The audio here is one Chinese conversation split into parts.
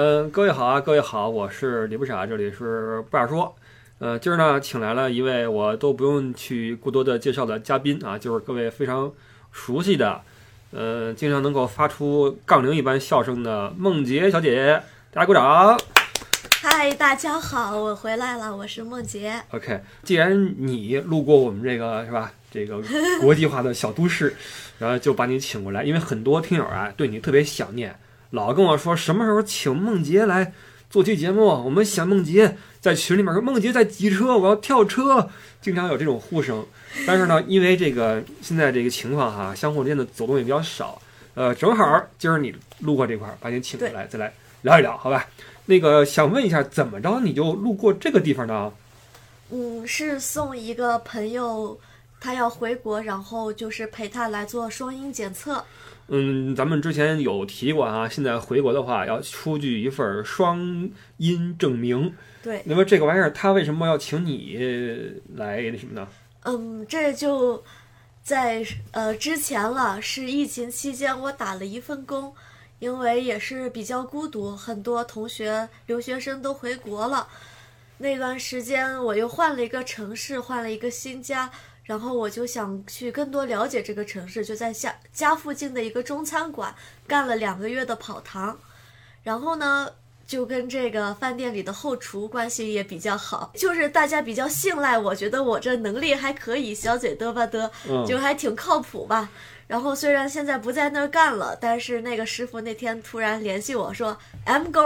嗯，各位好啊，各位好，我是李不傻，这里是不傻说。呃，今儿呢，请来了一位我都不用去过多的介绍的嘉宾啊，就是各位非常熟悉的，呃，经常能够发出杠铃一般笑声的梦洁小姐姐，大家鼓掌。嗨，大家好，我回来了，我是梦洁。OK，既然你路过我们这个是吧，这个国际化的小都市，然后就把你请过来，因为很多听友啊对你特别想念，老跟我说什么时候请梦洁来做期节目，我们想梦洁，在群里面说梦洁在挤车，我要跳车，经常有这种呼声。但是呢，因为这个现在这个情况哈，相互之间的走动也比较少，呃，正好今儿你路过这块儿，把你请过来，再来聊一聊，好吧？那个想问一下，怎么着你就路过这个地方呢？嗯，是送一个朋友，他要回国，然后就是陪他来做双阴检测。嗯，咱们之前有提过啊，现在回国的话要出具一份双阴证明。对，那么这个玩意儿，他为什么要请你来那什么呢？嗯，这就在呃之前了，是疫情期间我打了一份工，因为也是比较孤独，很多同学留学生都回国了。那段时间我又换了一个城市，换了一个新家，然后我就想去更多了解这个城市，就在家家附近的一个中餐馆干了两个月的跑堂，然后呢。就跟这个饭店里的后厨关系也比较好，就是大家比较信赖我，觉得我这能力还可以，小嘴嘚吧嘚，嗯，就还挺靠谱吧。然后虽然现在不在那儿干了，但是那个师傅那天突然联系我说，M 勾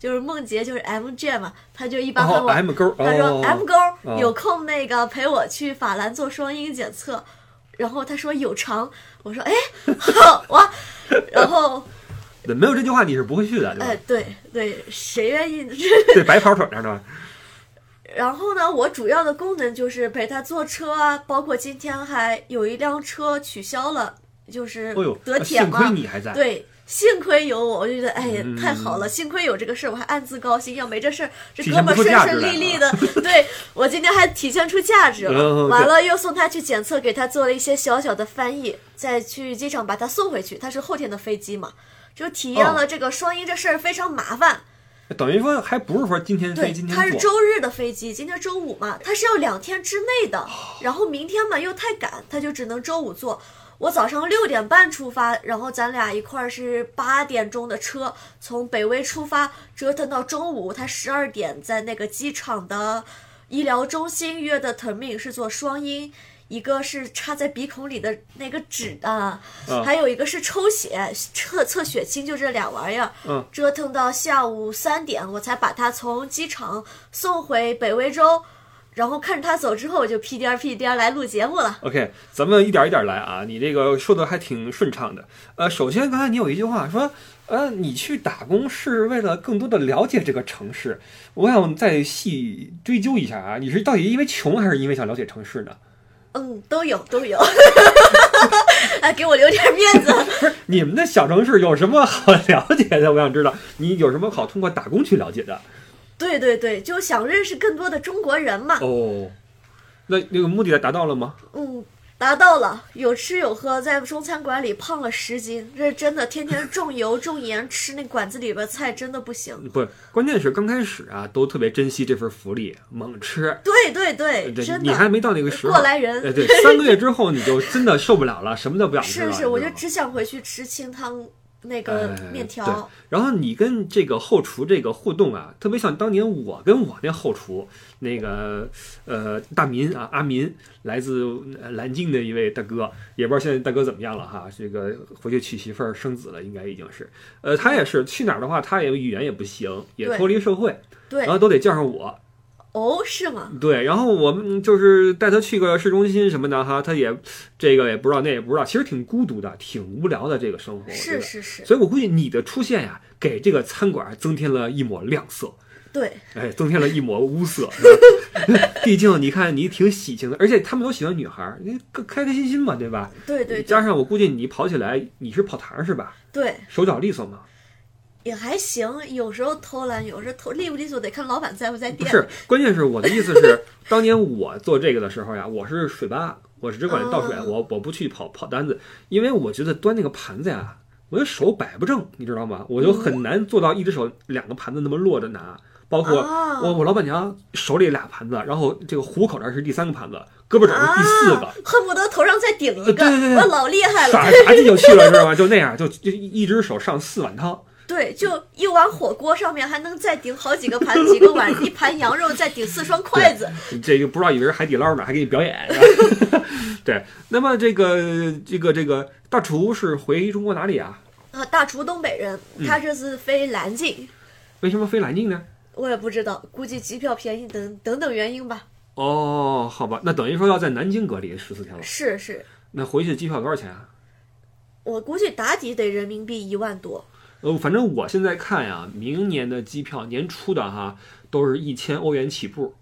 就是梦洁，就是 M J 嘛，他就一般跟哦我他说哦 M 勾哦有空那个陪我去法兰做双阴检测，然后他说有偿，我说哎 好哇，然后 对没有这句话你是不会去的，对吧？哎对对，谁愿意？对，白跑腿儿呢，然后呢，我主要的功能就是陪他坐车啊，包括今天还有一辆车取消了，就是得铁幸亏嘛。你还在。对，幸亏有我，我就觉得哎呀嗯太好了，幸亏有这个事儿，我还暗自高兴。要没这事儿，这哥们儿顺顺利利的，对我今天还体现出价值嗯了。完了又送他去检测，给他做了一些小小的翻译，再去机场把他送回去。他是后天的飞机嘛，就体验哦了这个双音这事儿非常麻烦。等于说还不是说今天飞对今，天他是，周日的飞机，今天周五嘛，他是要两天之内的，然后明天嘛又太赶，他就只能周五坐。我早上六点半出发，然后咱俩一块儿是八点钟的车，从北威出发，折腾到中午，他十二点在那个机场的医疗中心约的 termin 是做双阴，一个是插在鼻孔里的那个纸的，嗯还有一个是抽血测测血清，就这俩玩意儿。嗯，折腾到下午三点，我才把他从机场送回北威州。然后看着他走之后，我就屁颠儿屁颠儿来录节目了。OK，咱们一点一点来啊，你这个说的还挺顺畅的。呃，首先刚才你有一句话说，呃，你去打工是为了更多的了解这个城市。我想再细追究一下啊，你是到底因为穷还是因为想了解城市呢？嗯，都有都有，哎，给我留点面子。不是，你们的小城市有什么好了解的？我想知道你有什么好通过打工去了解的。对对对，就想认识更多的中国人嘛。哦，那那个目的达到了吗？嗯，达到了，有吃有喝，在中餐馆里胖了十斤，这是真的，天天重油重盐，吃那馆子里边菜真的不行。不，关键是刚开始啊，都特别珍惜这份福利，猛吃。对对对，对真你还。没到那个时候。过来人哎，对，三个月之后你就真的受不了了，什么都不想吃了。是是，我就只想回去吃清汤那个哎面条。对然后你跟这个后厨这个互动啊，特别像当年我跟我那后厨那个呃大民啊阿民，来自呃南京的一位大哥，也不知道现在大哥怎么样了哈。这个回去娶媳妇儿生子了，应该已经是。呃，他也是去哪儿的话，他也语言也不行，也脱离社会，对然后都得叫上我。哦，是吗？对，然后我们就是带他去个市中心什么的哈，他也这个也不知道，那也不知道，其实挺孤独的，挺无聊的这个生活。是是是，所以我估计你的出现呀，给这个餐馆增添了一抹亮色，对哎，增添了一抹乌色。毕竟你看你挺喜庆的，而且他们都喜欢女孩儿，你开开心心嘛，对吧？对对加上我估计你跑起来，你是跑堂是吧？对，手脚利索嘛？也还行，有时候偷懒，有时候偷利不利索得看老板在不在店。不是，关键是我的意思是，当年我做这个的时候呀，我是水吧，我是只管倒水，嗯我我不去跑跑单子，因为我觉得端那个盘子呀，我的手摆不正，你知道吗？我就很难做到一只手两个盘子那么落着拿。包括啊我我老板娘手里俩盘子，然后这个虎口这儿是第三个盘子，胳膊肘是第四个啊，，恨不得头上再顶一个，呃对对对对我老厉害了。耍啥劲就去了，知道吗？就那样，就就一只手上四碗汤。对，就一碗火锅上面还能再顶好几个盘，几个碗，一盘羊肉再顶四双筷子。这个不知道以为是海底捞呢，还给你表演。对，那么这个这个这个大厨是回中国哪里啊？啊，大厨东北人，嗯他这次飞南京，为什么飞南京呢？我也不知道，估计机票便宜等等等原因吧。哦，好吧，那等于说要在南京隔离十四天了。是是，那回去机票多少钱啊？我估计打底得人民币一万多。呃，反正我现在看呀，明年的机票年初的哈都是一千欧元起步。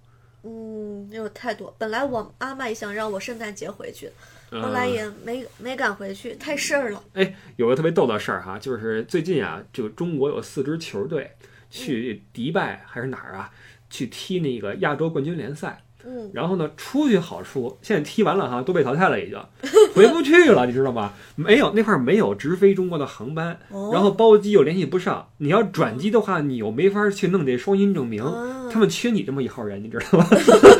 嗯，有太多。本来我阿妈也想让我圣诞节回去，呃后来也没没敢回去，太事儿了。哎，有个特别逗的事儿哈，就是最近啊，这个中国有四支球队去迪拜还是哪儿啊，去踢那个亚洲冠军联赛。嗯，然后呢，出去好处，现在踢完了哈，都被淘汰了，已经 回不去了，你知道吗？没有那块儿没有直飞中国的航班，哦然后包机又联系不上，你要转机的话，你又没法去弄这双阴证明，啊他们缺你这么一号人，你知道吗？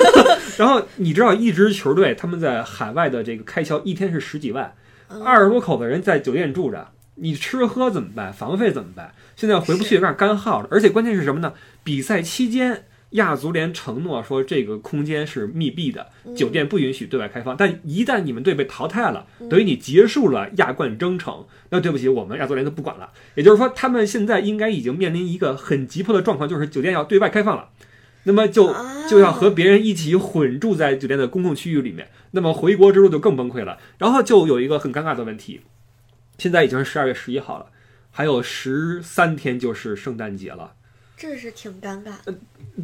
然后你知道一支球队他们在海外的这个开销一天是十几万，嗯二十多口子人在酒店住着，你吃喝怎么办？房费怎么办？现在回不去，有点干耗了。而且关键是什么呢？比赛期间，亚足联承诺说这个空间是密闭的，酒店不允许对外开放。但一旦你们队被淘汰了，等于你结束了亚冠征程，那对不起，我们亚足联就不管了。也就是说，他们现在应该已经面临一个很急迫的状况，就是酒店要对外开放了。那么就啊就要和别人一起混住在酒店的公共区域里面，那么回国之路就更崩溃了。然后就有一个很尴尬的问题，现在已经是十二月十一号了，还有十三天就是圣诞节了。这是挺尴尬。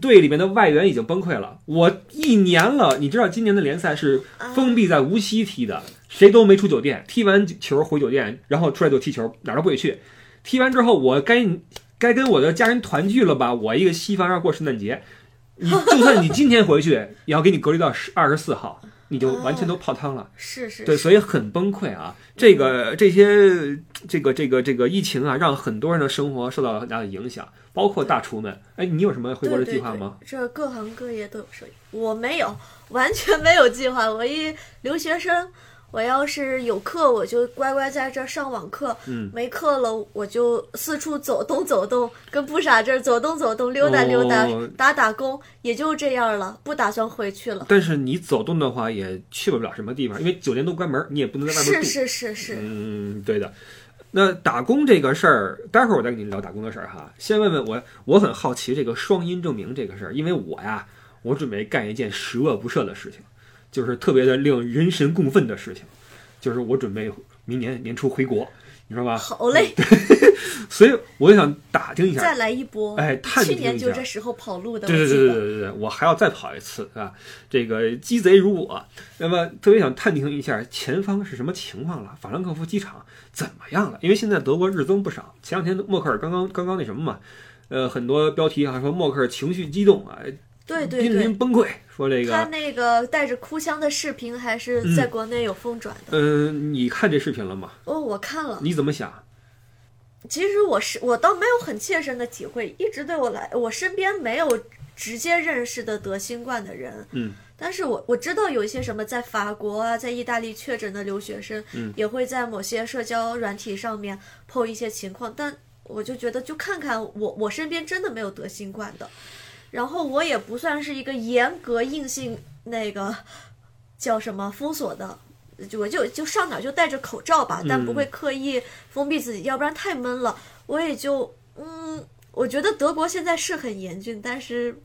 队里面的外援已经崩溃了。我一年了，你知道今年的联赛是封闭在无锡踢的，谁都没出酒店，踢完球回酒店，然后出来就踢球，哪儿都不许去。踢完之后，我该该跟我的家人团聚了吧？我一个西方人过圣诞节，你就算你今天回去，也要给你隔离到十二十四号，你就完全都泡汤了。对，是是是所以很崩溃啊！这个这些这个这个这个疫情啊，让很多人的生活受到了很大的影响，包括大厨们。哎，你有什么回国的计划吗？对对对这各行各业都有受益，我没有，完全没有计划。我一留学生，我要是有课，我就乖乖在这儿上网课；嗯没课了，我就四处走动走动，跟不傻这儿走动走动，溜达溜达，哦打打工，也就这样了，不打算回去了。但是你走动的话，也去不了什么地方，因为酒店都关门，你也不能在外面住。是是是是，嗯，对的。那打工这个事儿，待会儿我再跟你聊打工的事儿哈。先问问我，我很好奇这个双阴证明这个事儿，因为我呀，我准备干一件十恶不赦的事情，就是特别的令人神共愤的事情，就是我准备明年年初回国，你知道吧？好嘞，所以我就想打听一下，再来一波。哎探去年就这时候跑路的，对对对对对对对，我还要再跑一次啊！这个鸡贼如我，那么特别想探听一下前方是什么情况了，法兰克福机场怎么样了？因为现在德国日增不少，前两天默克尔刚刚刚刚那什么嘛，呃，很多标题还说默克尔情绪激动啊，对对对濒临，崩溃，说这个，他那个带着哭腔的视频还是在国内有疯转的。嗯、你看这视频了吗？哦，我看了。你怎么想？其实我是我倒没有很切身的体会，一直对我来，我身边没有直接认识的得新冠的人。嗯，但是我我知道有一些什么在法国啊，在意大利确诊的留学生，嗯也会在某些社交软体上面 PO 一些情况，但我就觉得就看看我我身边真的没有得新冠的，然后我也不算是一个严格硬性那个叫什么封锁的。就我就就上哪儿就戴着口罩吧，但不嗯会刻意封闭自己，要不然太闷了。我也就嗯，我觉得德国现在是很严峻，但是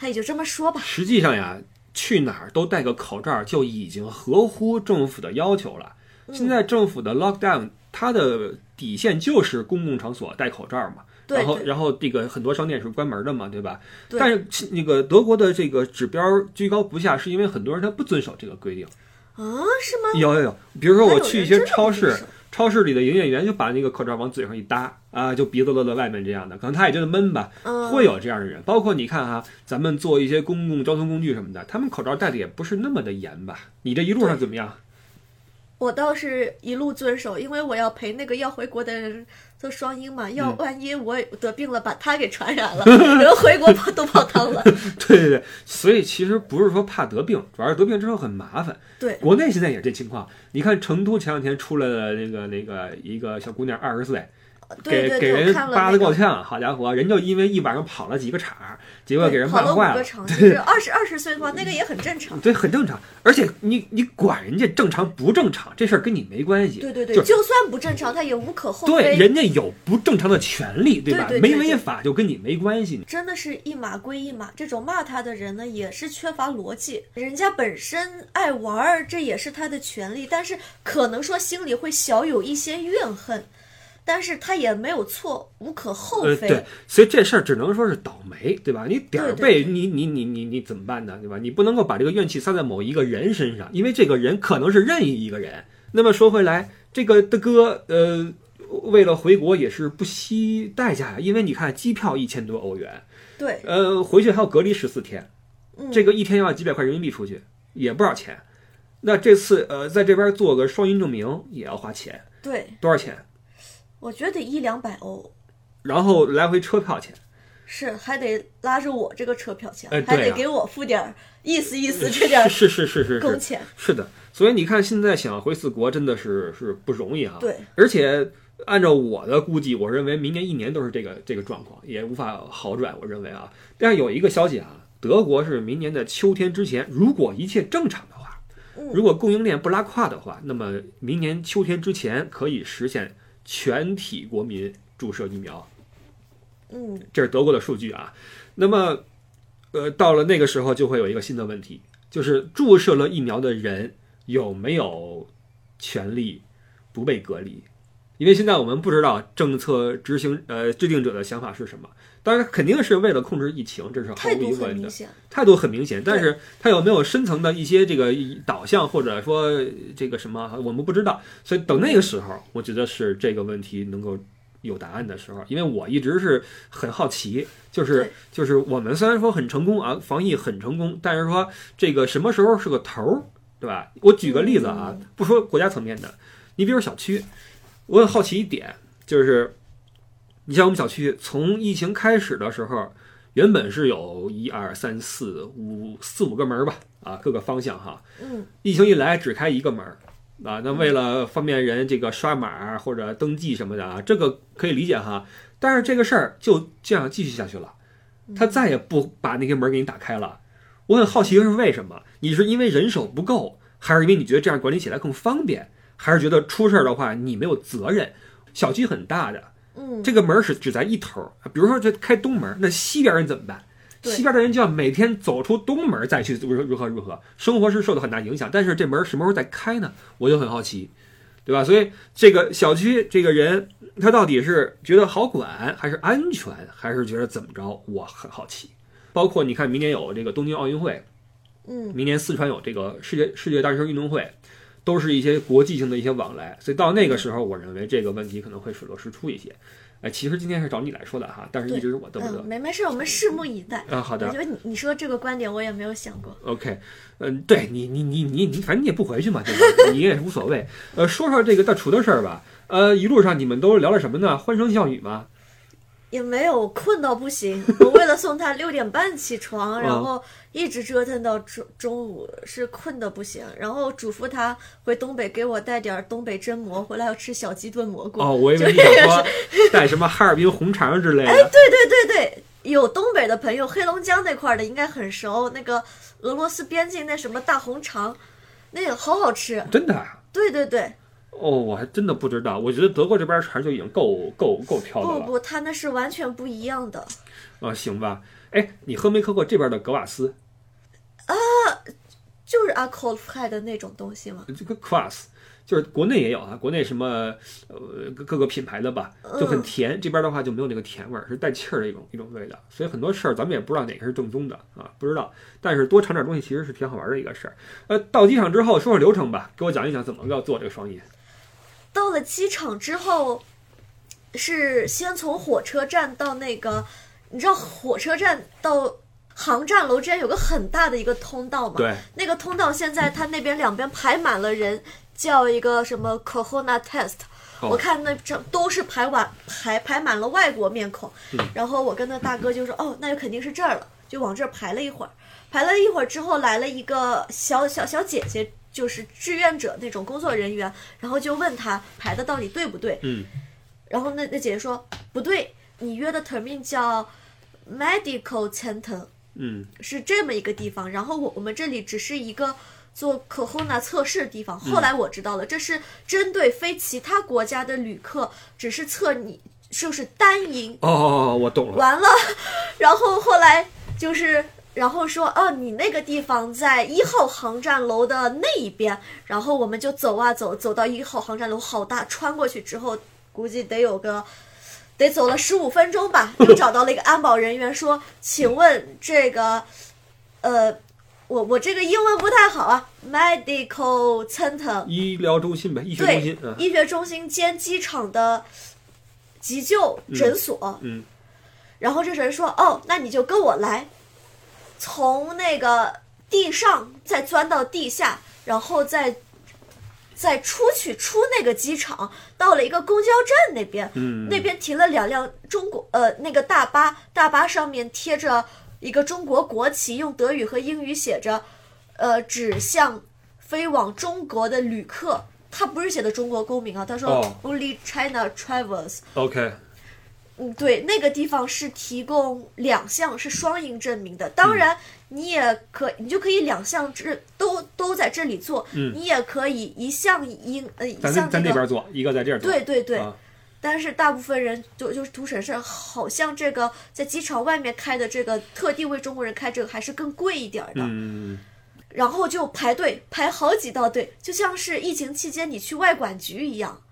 他也就这么说吧。实际上呀，去哪儿都戴个口罩就已经合乎政府的要求了。嗯现在政府的 lockdown，它的底线就是公共场所戴口罩嘛。然后，然后这个很多商店是关门的嘛，对吧？对但是那个德国的这个指标居高不下，是因为很多人他不遵守这个规定。啊，是吗？有有有，比如说我去一些超市，超市里的营业员就把那个口罩往嘴上一搭啊，就鼻子露在外面这样的，可能他也觉得闷吧，嗯，会有这样的人。包括你看哈，咱们坐一些公共交通工具什么的，他们口罩戴的也不是那么的严吧？你这一路上怎么样？我倒是一路遵守，因为我要陪那个要回国的人做双阴嘛，要万一我得病了，把他给传染了，然后回国跑都泡汤了。对对对，所以其实不是说怕得病，主要是得病之后很麻烦。对，国内现在也是这情况。你看成都前两天出来的那个那个一个小姑娘，二十岁，给给人扒那个。得够呛，好家伙，人就因为一晚上跑了几个场儿，结果给人跑了五骂坏了。个场，就是二十二十岁的话，那个也很正常。对，很正常。而且你你管人家正常不正常，这事儿跟你没关系。对对对，就就算不正常，他也无可厚非对，非。人家有不正常的权利，对吧？没对对对对违法就跟你没关系。真的是一码归一码，这种骂他的人呢，也是缺乏逻辑。人家本身爱玩儿，这也是他的权利，但是可能说心里会小有一些怨恨，但是他也没有错，无可厚呃，非。对，所以这事儿只能说是倒霉，对吧？你点儿背，你你你你你怎么办呢？对吧？你不能够把这个怨气撒在某一个人身上，因为这个人可能是任意一个人。那么说回来，这个的哥，呃，为了回国也是不惜代价呀，因为你看机票一千多欧元，对，呃，回去还要隔离十四天，嗯，这个一天要几百块人民币出去，也不少钱。那这次呃，在这边做个双阴证明也要花钱，对，多少钱？我觉得一两百欧。然后来回车票钱，是还得拉着我这个车票钱，哎啊还得给我付点儿意思意思这点儿是是是是是是。工钱。是的，所以你看，现在想回四国真的是是不容易哈。对，而且按照我的估计，我认为明年一年都是这个这个状况，也无法好转。我认为啊，但是有一个消息啊，德国是明年的秋天之前，如果一切正常的话，嗯。如果供应链不拉胯的话，那么明年秋天之前可以实现全体国民注射疫苗。嗯，这是德国的数据啊。那么，呃，到了那个时候就会有一个新的问题，就是注射了疫苗的人有没有权利不被隔离？因为现在我们不知道政策执行呃制定者的想法是什么。当然，肯定是为了控制疫情，这是毫无疑问的。态度很明显。但是它有没有深层的一些这个导向，或者说这个什么，我们不知道。所以等那个时候，我觉得是这个问题能够有答案的时候。因为我一直是很好奇，就是就是我们虽然说很成功啊，防疫很成功，但是说这个什么时候是个头儿，对吧？我举个例子啊，不说国家层面的，你比如小区，我很好奇一点，就是你像我们小区从疫情开始的时候，原本是有一二三四五四五个门儿吧，啊，各个方向哈。嗯，疫情一来只开一个门儿，啊，那为了方便人这个刷码或者登记什么的啊，这个可以理解哈。但是这个事儿就这样继续下去了，他再也不把那些门儿给你打开了。我很好奇是为什么？你是因为人手不够，还是因为你觉得这样管理起来更方便，还是觉得出事儿的话你没有责任？小区很大的，嗯，这个门儿是只在一头儿，比如说这开东门儿，那西边人怎么办？西边的人就要每天走出东门儿再去如何如何如何，生活是受到很大影响。但是这门儿什么时候再开呢？我就很好奇，对吧？所以这个小区这个人他到底是觉得好管，还是安全，还是觉得怎么着？我很好奇。包括你看，明年有这个东京奥运会，嗯，明年四川有这个世界世界大学生运动会，都是一些国际性的一些往来，所以到那个时候，我认为这个问题可能会水落石出一些。哎，其实今天是找你来说的哈，但是一直是我嘚不嗯，嘚。没没事，我们拭目以待。啊，好的我觉得你你说这个观点我也没有想过。，OK，嗯，对你你你你你，反正你也不回去嘛，对吧？你也是无所谓。呃，说说这个大厨的事儿吧。呃，一路上你们都聊了什么呢？欢声笑语吗？也没有困到不行，我为了送他六点半起床，然嗯后一直折腾到中中午，是困的不行。然后嘱咐他回东北给我带点儿东北榛蘑，回来要吃小鸡炖蘑菇。哦，我以为你想说 带什么哈尔滨红肠之类的。哎对对对对，有东北的朋友，黑龙江那块儿的应该很熟。那个俄罗斯边境那什么大红肠，那个好好吃。真的啊？对对对，哦，我还真的不知道。我觉得德国这边茶就已经够够够挑的了。不不，它那是完全不一样的。啊，行吧。哎，你喝没喝过这边的格瓦斯？啊就是阿 c o l f 的那种东西吗？这个 Quas 就是国内也有啊，国内什么呃各各个品牌的吧，就很甜。这边的话就没有那个甜味儿，是带气儿的一种一种味道。所以很多事儿咱们也不知道哪个是正宗的啊，不知道。但是多尝点东西其实是挺好玩的一个事儿。呃，到机场之后说说流程吧，给我讲一讲怎么要做这个双饮。到了机场之后，是先从火车站到那个，你知道火车站到航站楼之间有个很大的一个通道嘛？对，那个通道现在它那边两边排满了人，叫一个什么 Corona test，、哦我看那这都是排完排排满了外国面孔，然后我跟那大哥就说哦，那就肯定是这儿了，就往这儿排了一会儿，排了一会儿之后来了一个小小小姐姐。就是志愿者那种工作人员，然后就问他排的到底对不对，嗯然后那那姐姐说不对，你约的 termin 叫 medical center，嗯是这么一个地方，然后我我们这里只是一个做 corona 测试的地方。后来我知道了，这是针对非其他国家的旅客，只是测你就是单赢。哦哦哦，我懂了。完了，然后后来就是。然后说哦，你那个地方在一号航站楼的那一边，然后我们就走啊走，走到一号航站楼，好大，穿过去之后，估计得有个，得走了十五分钟吧，又找到了一个安保人员，说，请问这个，呃，我我这个英文不太好啊，medical center，医疗中心呗，医学中心。嗯，医学中心兼机场的急救诊所，嗯然后这人说：“哦，那你就跟我来，从那个地上再钻到地下，然后再再出去出那个机场，到了一个公交站那边，嗯。那边停了两辆中国呃那个大巴，大巴上面贴着一个中国国旗，用德语和英语写着，呃，指向飞往中国的旅客。”他不是写的中国公民啊，他说哦。Only China travelers，，OK，嗯，对，那个地方是提供两项是双赢证明的。当然，你也可你就可以两项这都都在这里做，嗯你也可以一项赢呃一项这个。在那边做，一个在这儿做。对对对，啊但是大部分人就就是图省事儿，好像这个在机场外面开的这个特地为中国人开这个还是更贵一点儿的。嗯，然后就排队排好几道队，就像是疫情期间你去外管局一样。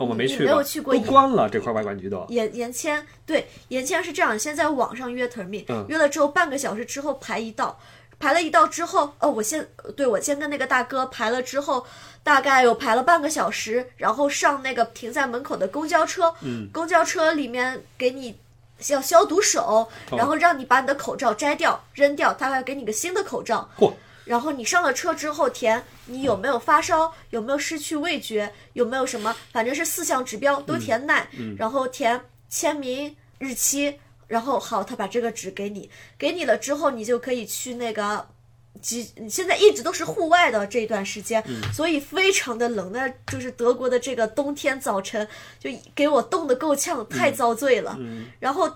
哦，我没你没有去过，都去过也关了这块外管局都。延延签，对，延签是这样，先在网上约 termin，、嗯约了之后半个小时之后排一道，排了一道之后，哦，我先对我先跟那个大哥排了之后，大概有排了半个小时，然后上那个停在门口的公交车，嗯公交车里面给你。要消毒手，哦然后让你把你的口罩摘掉、扔掉，他还给你个新的口罩。嚯，然后你上了车之后填你有没有发烧，有没有失去味觉，有没有什么，反正是四项指标都填满，然后填签名、日期，然后好，他把这个纸给你，给你了之后，你就可以去那个。几现在一直都是户外的这段时间，所以非常的冷。那就是德国的这个冬天早晨，就给我冻得够呛，太遭罪了。然后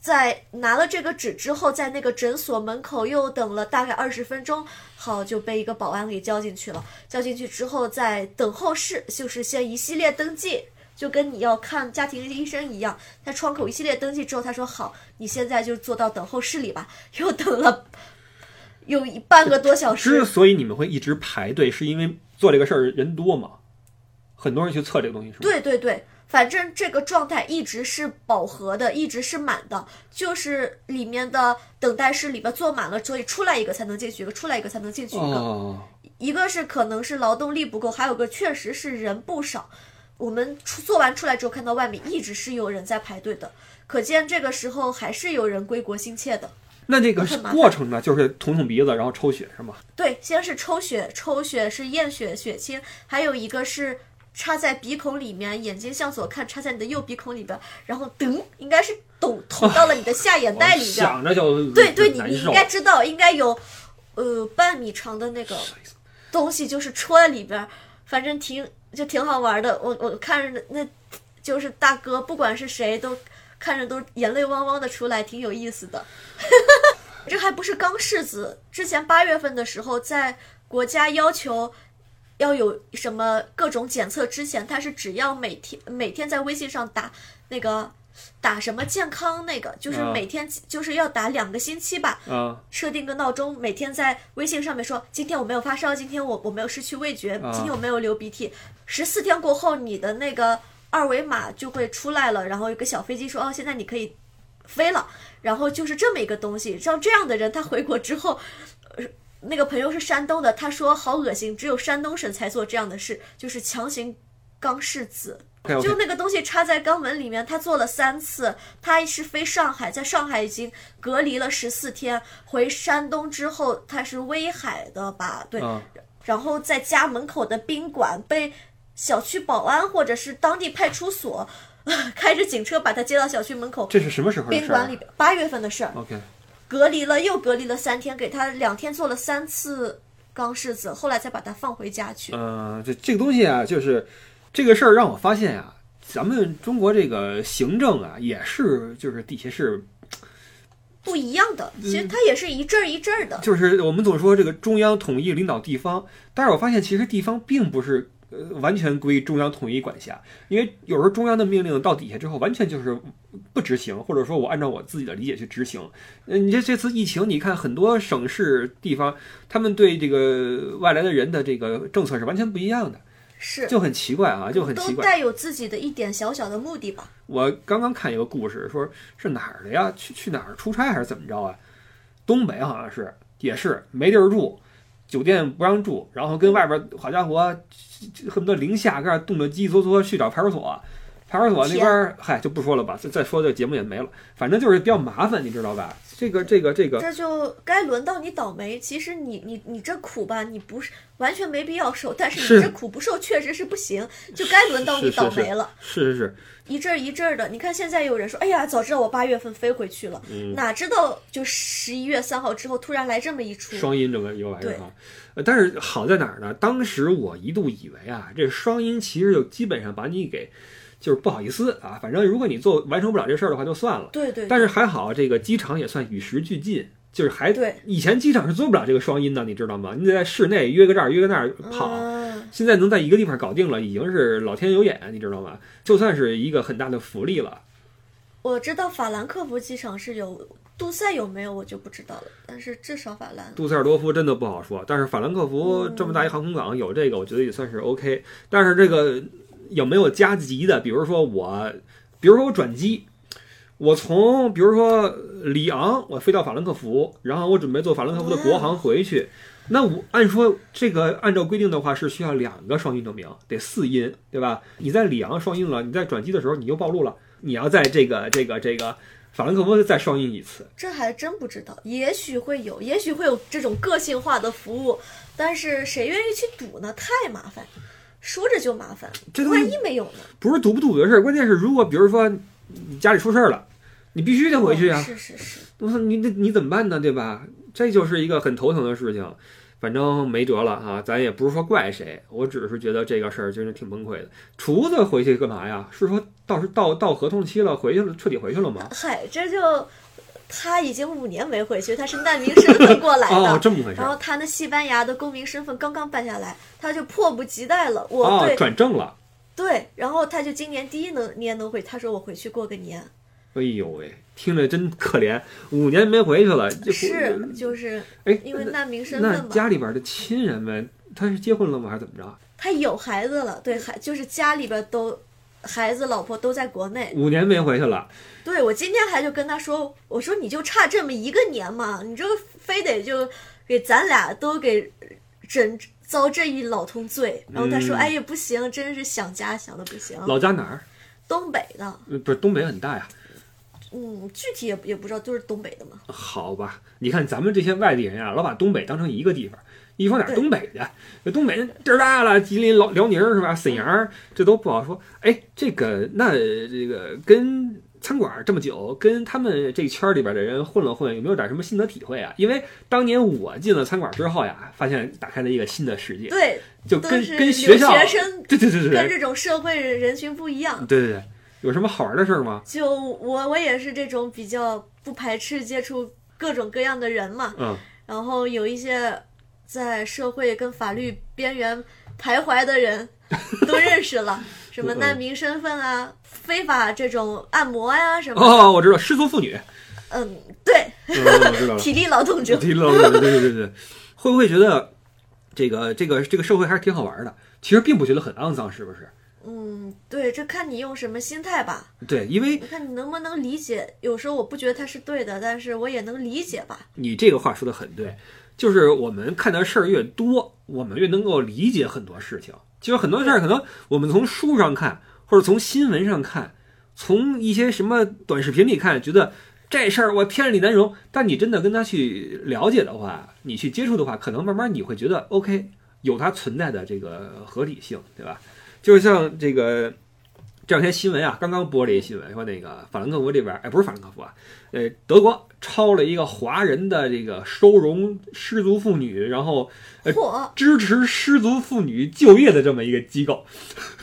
在拿了这个纸之后，在那个诊所门口又等了大概二十分钟，好就被一个保安给叫进去了。叫进去之后，在等候室就是先一系列登记，就跟你要看家庭医生一样，在窗口一系列登记之后，他说好，你现在就坐到等候室里吧。又等了 有一半个多小时之，所以你们会一直排队，是因为做这个事儿人多嘛？很多人去测这个东西是吗？对对对，反正这个状态一直是饱和的，一直是满的，就是里面的等待室里边坐满了，所以出来一个才能进去一个，出来一个才能进去一个。哦，一个是可能是劳动力不够，还有个确实是人不少。我们出做完出来之后，看到外面一直是有人在排队的，可见这个时候还是有人归国心切的。那这个过程呢，就是捅捅鼻子，然后抽血是吗？对，先是抽血，抽血是验血血清，还有一个是插在鼻孔里面，眼睛向左看，插在你的右鼻孔里边，然后噔，应该是捅捅到了你的下眼袋里边。想着就对对，你你应该知道，应该有呃半米长的那个东西，就是戳在里边，反正挺就挺好玩的。我我看着那，就是大哥，不管是谁都看着都眼泪汪汪的出来，挺有意思的。这还不是刚柿子，之前八月份的时候，在国家要求要有什么各种检测之前，他是只要每天每天在微信上打那个打什么健康那个，就是啊每天就是要打两个星期吧，啊设定个闹钟，每天在微信上面说，今天我没有发烧，今天我我没有失去味觉，今天我没有流鼻涕。十四天过后，你的那个二维码就会出来了，然后有个小飞机说，哦，现在你可以飞了。然后就是这么一个东西，像这样的人，他回国之后，呃，那个朋友是山东的，他说好恶心，只有山东省才做这样的事，就是强行肛拭子。就那个东西插在肛门里面，他做了三次。他是飞上海，在上海已经隔离了十四天，回山东之后他是威海的吧？对，嗯然后在家门口的宾馆被小区保安或者是当地派出所 开着警车把他接到小区门口这是什么时候的事啊宾馆里边，八月份的事儿，？OK，隔离了又隔离了三天，给他两天做了三次钢拭子，后来才把他放回家去。呃，这这个东西啊，就是这个事儿让我发现啊，咱们中国这个行政啊，也是就是底下是不一样的，其实它也是一阵儿一阵儿的。就是我们总说这个中央统一领导地方，但是我发现其实地方并不是呃完全归中央统一管辖，因为有时候中央的命令到底下之后，完全就是不执行，或者说我按照我自己的理解去执行。呃，你这这次疫情，你看很多省市地方，他们对这个外来的人的这个政策是完全不一样的，是，就很奇怪啊，就很奇怪。都带有自己的一点小小的目的吧。我刚刚看一个故事，说是哪儿的呀？去去哪儿出差还是怎么着啊？东北好像是，也是没地儿住，酒店不让住，然后跟外边儿好家伙，恨不得零下，搁那儿冻得哆哆嗦嗦，去找派出所。派出所那边儿，嗨，就不说了吧，再再说这节目也没了。反正就是比较麻烦，你知道吧？这个这个这个，这就该轮到你倒霉。其实你你你这苦吧，你不是完全没必要受，但是是你这苦不受确实是不行，就该轮到你倒霉了。是是是，一阵儿一阵儿的，你看现在有人说，哎呀，早知道我八月份飞回去了，嗯哪知道就十一月三号之后突然来这么一出。双阴这么一个玩意儿对啊。呃但是好在哪儿呢？当时我一度以为啊，这双阴其实就基本上把你给，就是不好意思啊，反正如果你做完成不了这事儿的话，就算了。对对，但是还好，这个机场也算与时俱进，就是还对以前机场是做不了这个双音的，你知道吗？你得在室内约个这儿约个那儿跑，嗯，现在能在一个地方搞定了，已经是老天有眼，你知道吗？就算是一个很大的福利了。我知道法兰克福机场是有，杜塞有没有我就不知道了，但是至少法兰。杜塞尔多夫真的不好说，但是法兰克福嗯这么大一航空港有这个，我觉得也算是 OK。但是这个有没有加急的？比如说我，比如说我转机，我从比如说里昂，我飞到法兰克福，然后我准备坐法兰克福的国航回去。那我按说这个按照规定的话是需要两个双阴证明，得四阴，对吧？你在里昂双阴了，你在转机的时候你又暴露了，你要在这个这个这个法兰克福再双阴一次。这还真不知道，也许会有，也许会有这种个性化的服务，但是谁愿意去赌呢？太麻烦，说着就麻烦，这万一没有呢？不是堵不堵的事儿，关键是如果比如说你家里出事儿了，你必须得回去啊哦。是是是，你你你怎么办呢？对吧？这就是一个很头疼的事情。反正没辙了哈，咱也不是说怪谁，我只是觉得这个事儿真是挺崩溃的。厨子回去干嘛呀？是说到时到到合同期了，回去了，彻底回去了吗？嗨，这就他已经五年没回去，他是难民身份过来的。哦，这么回事。然后他那西班牙的公民身份刚刚办下来，他就迫不及待了。我哦对、，转正了。对，然后他就今年第一能年能回，他说我回去过个年，哎呦喂，听着真可怜，五年没回去了。就是就是哎，因为难民身份嘛，家里边的亲人们，他是结婚了吗？还是怎么着？他有孩子了，对，孩就是家里边都孩子老婆都在国内。五年没回去了。对我今天还就跟他说，我说你就差这么一个年嘛，你就非得就给咱俩都给整遭这一老通罪。然后他说，嗯哎呀不行，真是想家想的不行。老家哪儿？东北的，呃不是东北很大呀。嗯，具体也也不知道，就是东北的嘛。好吧，你看咱们这些外地人啊，老把东北当成一个地方，一说哪儿东北的，那东北那地儿大了，吉林、辽辽宁是吧？沈阳这都不好说。哎，这个那这个跟餐馆这么久，跟他们这圈里边的人混了混，有没有点什么心得体会啊？因为当年我进了餐馆之后呀，发现打开了一个新的世界，对，就跟跟学校，学生对对对对对跟这种社会人群不一样。对对对，有什么好玩的事儿吗？就我我也是这种比较不排斥接触各种各样的人嘛，嗯，然后有一些在社会跟法律边缘徘徊的人都认识了，什么 难民身份啊、非法这种按摩呀、什么，哦，我知道，失足妇女，嗯，对，嗯，我知道了。体力劳动者，体力劳动者，对对对对，会不会觉得这个这个这个社会还是挺好玩的？其实并不觉得很肮脏，是不是？嗯，对，这看你用什么心态吧。对，因为你看你能不能理解？有时候我不觉得他是对的，但是我也能理解吧。你这个话说的很对，就是我们看的事儿越多，我们越能够理解很多事情。就是很多事儿，可能我们从书上看，或者从新闻上看，从一些什么短视频里看，觉得这事儿我天理难容。但你真的跟他去了解的话，你去接触的话，可能慢慢你会觉得 OK，有它存在的这个合理性，对吧？就像这个这两天新闻啊，刚刚播了一新闻，说那个法兰克福这边，哎，不是法兰克福啊，呃，德国抄了一个华人的这个收容失足妇女，然后支持失足妇女就业的这么一个机构，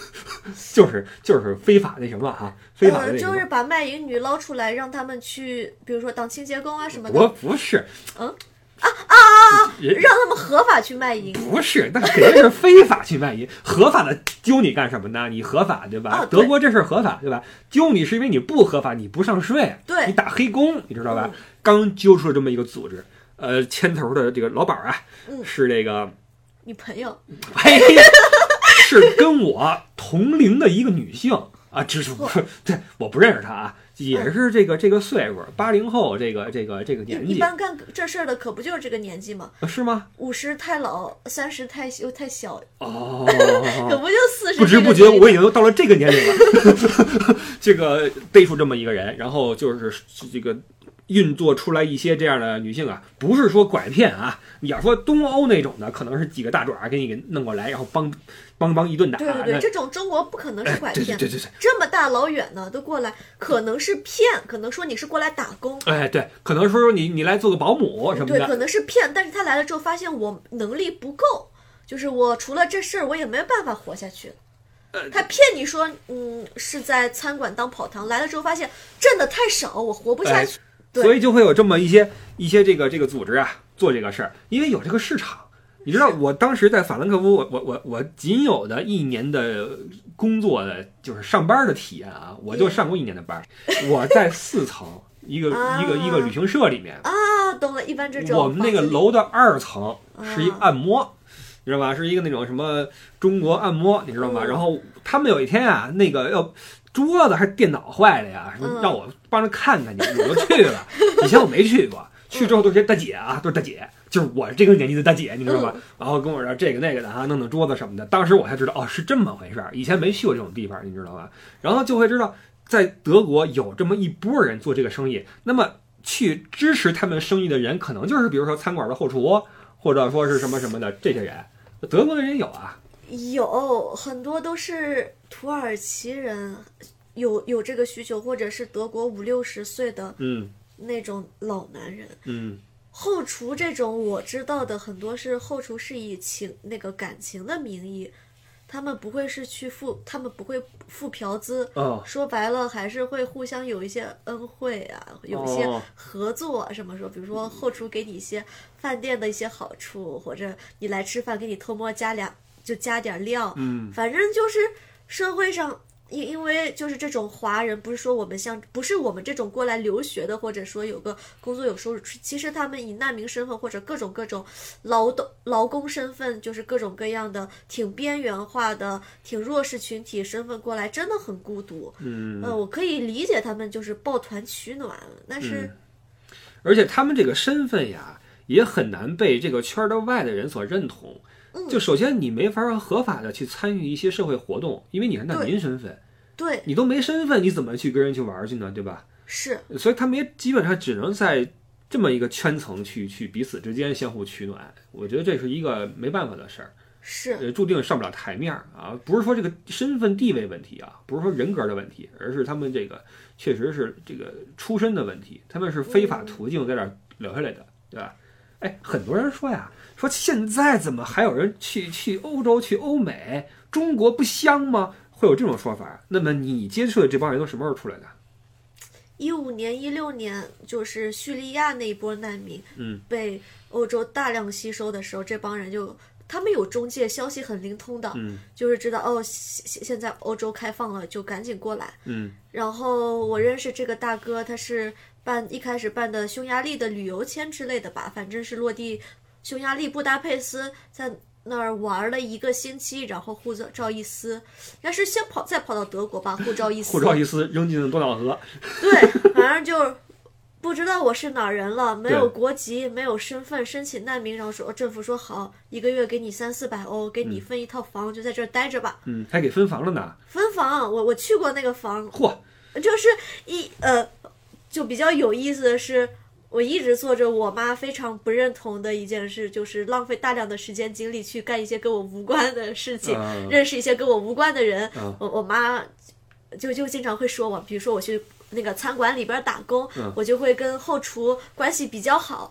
就是就是非法那什么啊，非法。就是把卖淫女捞出来，让他们去，比如说当清洁工啊什么不的，不是，嗯啊啊啊！让他们合法去卖淫。不是，那肯定是非法去卖淫。合法的揪你干什么呢？你合法对吧？德国这事儿合法对吧？揪你是因为你不合法，你不上税，对你打黑工，你知道吧？刚揪出了这么一个组织，呃，牵头的这个老板啊，是这个，你朋友嘿，是跟我同龄的一个女性啊，这是不是对，我不认识她啊，也是这个这个岁数，八零后这个这个这个年纪，一一般干这事儿的可不就是这个年纪吗？啊是吗？五十太老，三十太又太小，哦，可不就四十？不知不觉我已经到了这个年龄了。这个背出这么一个人，然后就是这个运作出来一些这样的女性啊，不是说拐骗啊，你要说东欧那种的，可能是几个大爪给你给弄过来，然后帮帮帮一顿打。对对对，这种中国不可能是拐骗，对对对对，这么大老远呢都过来，可能是骗，可能说你是过来打工，哎对，可能说说你你来做个保姆什么的对，可，能是骗，但是他来了之后发现我能力不够，就是我除了这事儿我也没有办法活下去。呃他骗你说，嗯，是在餐馆当跑堂，来了之后发现挣的太少，我活不下哎去。对所以就会有这么一些一些这个这个组织啊做这个事儿，因为有这个市场。你知道，我当时在法兰克福，我我我我仅有的一年的工作的就是上班的体验啊，我就上过一年的班儿。我在四层一个啊一个一个旅行社里面，啊，懂了，一般这种我们那个楼的二层是一啊按摩，你知道吧？是一个那种什么中国按摩，你知道吗？嗯然后他们有一天啊，那个要桌子还是电脑坏了呀，让我帮着看看去，我就去了。以前我没去过，去之后都是些大姐啊，都是大姐，就是我这个年纪的大姐，你知道吧？然后跟我说这个那个的啊，弄弄桌子什么的。当时我才知道哦，是这么回事儿，以前没去过这种地方，你知道吧？然后就会知道，在德国有这么一波人做这个生意，那么去支持他们生意的人，可能就是比如说餐馆的后厨，或者说是什么什么的这些人。德国的人有啊，有很多都是土耳其人，有有这个需求，或者是德国五六十岁的嗯那种老男人。嗯后厨这种我知道的很多是后厨是以情那个感情的名义，他们不会是去付，他们不会付嫖资。哦。说白了，还是会互相有一些恩惠啊，有一些哦。合作啊，什么说，比如说后厨给你一些饭店的一些好处，或者你来吃饭给你偷摸加两就加点料，嗯。反正就是社会上，因因为就是这种华人，不是说我们像不是我们这种过来留学的，或者说有个工作有收入，其实他们以难民身份或者各种各种劳动劳工身份，就是各种各样的挺边缘化的、挺弱势群体身份过来，真的很孤独。嗯呃，我可以理解他们就是抱团取暖，但是、而且他们这个身份呀，也很难被这个圈儿的外的人所认同。嗯就首先你没法合法的去参与一些社会活动，因为你是难民身份，对你都没身份，你怎么去跟人去玩儿去呢？对吧？是所以他们也基本上只能在这么一个圈层去去彼此之间相互取暖。我觉得这是一个没办法的事儿，是呃，注定上不了台面儿啊。不是说这个身份地位问题啊，不是说人格的问题，而是他们这个确实是这个出身的问题，他们是非法途径在这儿留下来的，对吧？哎，很多人说呀，说现在怎么还有人去去欧洲、去欧美，中国不香吗？会有这种说法。那么你接触的这帮人都什么时候出来的？一五年、一六年，就是叙利亚那一波难民，嗯，被欧洲大量吸收的时候，这帮人就他们有中介，消息很灵通的，嗯就是知道哦，现现现在欧洲开放了，就赶紧过来。嗯然后我认识这个大哥，他是办一开始办的匈牙利的旅游签之类的吧，反正是落地匈牙利布达佩斯，在那儿玩了一个星期，然后护照一撕，应该是先跑再跑到德国把护照一撕，护照一撕扔进了多瑙河。对，反正就不知道我是哪儿人了，没有国籍，没有身份，申请难民，然后说政府说好，一个月给你三四百欧，给你分一套房，就在这儿待着吧。嗯，还给分房了呢。分房，我我去过那个房，嚯，就是一呃，就比较有意思的是，我一直做着我妈非常不认同的一件事，就是浪费大量的时间精力去干一些跟我无关的事情，嗯认识一些跟我无关的人。嗯我我妈就就经常会说我，比如说我去那个餐馆里边打工，嗯我就会跟后厨关系比较好。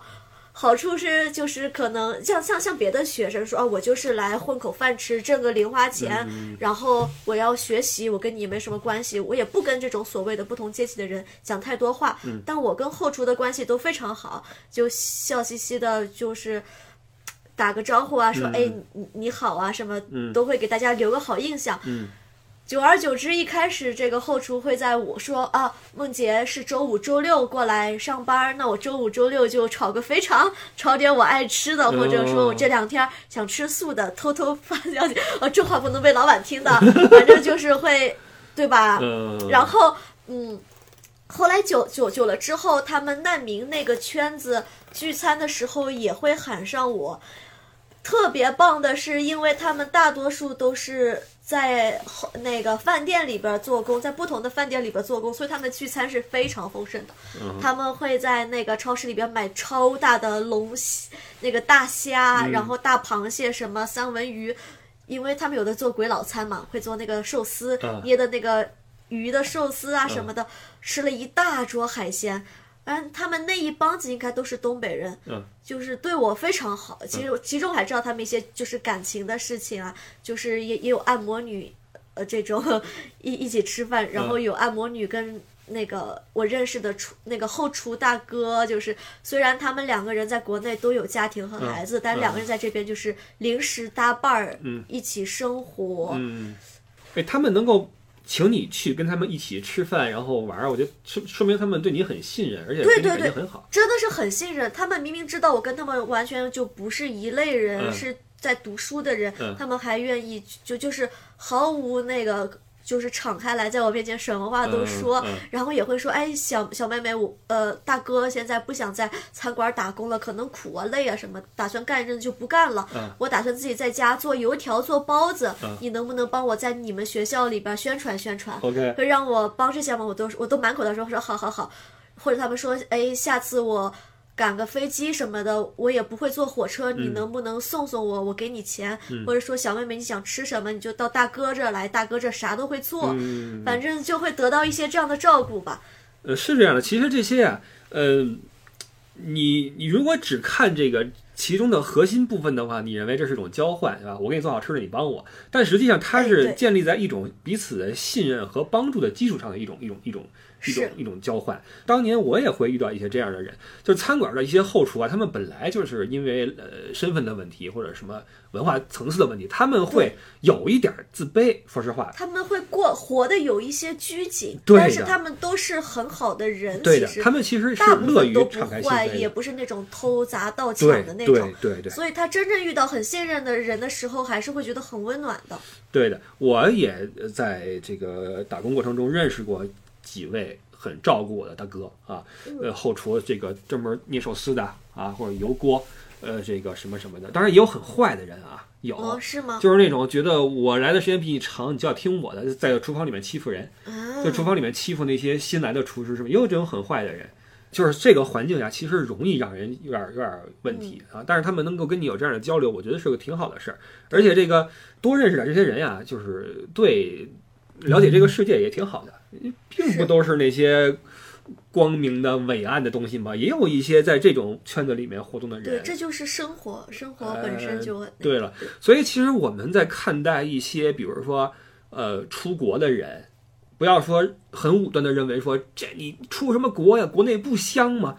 好处是，就是可能像像像别的学生说，啊，我就是来混口饭吃，挣个零花钱，然后我要学习，我跟你没什么关系，我也不跟这种所谓的不同阶级的人讲太多话。但我跟后厨的关系都非常好，就笑嘻嘻的，就是打个招呼啊，说、哎你你好啊什么，都会给大家留个好印象。嗯久而久之，一开始这个后厨会在我说啊，梦洁是周五、周六过来上班，那我周五、周六就炒个肥肠，炒点我爱吃的，或者说我这两天想吃素的，偷偷发消息，呃，这话不能被老板听的，反正就是会，对吧？嗯，然后，嗯，后来久久久了之后，他们难民那个圈子聚餐的时候也会喊上我。特别棒的是，因为他们大多数都是在后那个饭店里边做工，在不同的饭店里边做工，所以他们的聚餐是非常丰盛的。他们会在那个超市里边买超大的龙虾，那个大虾，然后大螃蟹，什么三文鱼，因为他们有的做鬼佬餐嘛，会做那个寿司，嗯捏的那个鱼的寿司啊什么的，吃了一大桌海鲜。嗯，他们那一帮子应该都是东北人，嗯就是对我非常好。其实其中我还知道他们一些就是感情的事情啊，就是也也有按摩女，呃，这种一一起吃饭，然后有按摩女跟那个我认识的厨那个后厨大哥，就是虽然他们两个人在国内都有家庭和孩子，但两个人在这边就是临时搭伴儿，一起生活。嗯，哎，他们能够请你去跟他们一起吃饭，然后玩儿，我觉得说说明他们对你很信任，而且对你对对。真的是很信任。他们明明知道我跟他们完全就不是一类人，嗯是在读书的人，嗯他们还愿意就就是毫无那个。就是敞开来，在我面前什么话都说，嗯嗯然后也会说，哎，小小妹妹，我呃大哥现在不想在餐馆打工了，可能苦啊累啊什么，打算干一阵子就不干了。嗯我打算自己在家做油条、做包子，嗯你能不能帮我在你们学校里边宣传宣传？OK，会让我帮这些吗，我都我都满口的说说好好好，或者他们说，哎，下次我赶个飞机什么的，我也不会坐火车，你能不能送送我？我给你钱，或者说小妹妹你想吃什么，你就到大哥这儿来，大哥这啥都会做，嗯，反正就会得到一些这样的照顾吧。呃，是这样的。其实这些啊，呃，你你如果只看这个其中的核心部分的话，你认为这是一种交换，是吧？我给你做好吃的，你帮我。但实际上，它是建立在一种彼此的信任和帮助的基础上的一种一种一种一种一种交换。当年我也会遇到一些这样的人，就是餐馆的一些后厨啊，他们本来就是因为呃身份的问题或者什么文化层次的问题，他们会有一点儿自卑。说实话，他们会过活的有一些拘谨，但是他们都是很好的人，对的其，实他们其实是大部乐于分都不敞开也不是那种偷砸盗抢的那种。对对对。所以他真正遇到很信任的人的时候，还是会觉得很温暖的。对的，我也在这个打工过程中认识过几位很照顾我的大哥啊，呃，后厨这个专门捏寿司的啊，或者油锅，呃，这个什么什么的。当然也有很坏的人啊，有，哦，是吗？就是那种觉得我来的时间比你长，你就要听我的，在厨房里面欺负人，啊在厨房里面欺负那些新来的厨师，是吧？也有这种很坏的人。就是这个环境下，其实容易让人有点有点问题啊。但是他们能够跟你有这样的交流，我觉得是个挺好的事儿。而且这个多认识点这些人呀，就是对了解这个世界也挺好的，并不都是那些光明的伟岸的东西嘛，也有一些在这种圈子里面活动的人。对，这就是生活，生活本身就、呃对了，所以其实我们在看待一些，比如说呃出国的人，不要说很武断的认为说这你出什么国呀，国内不香吗？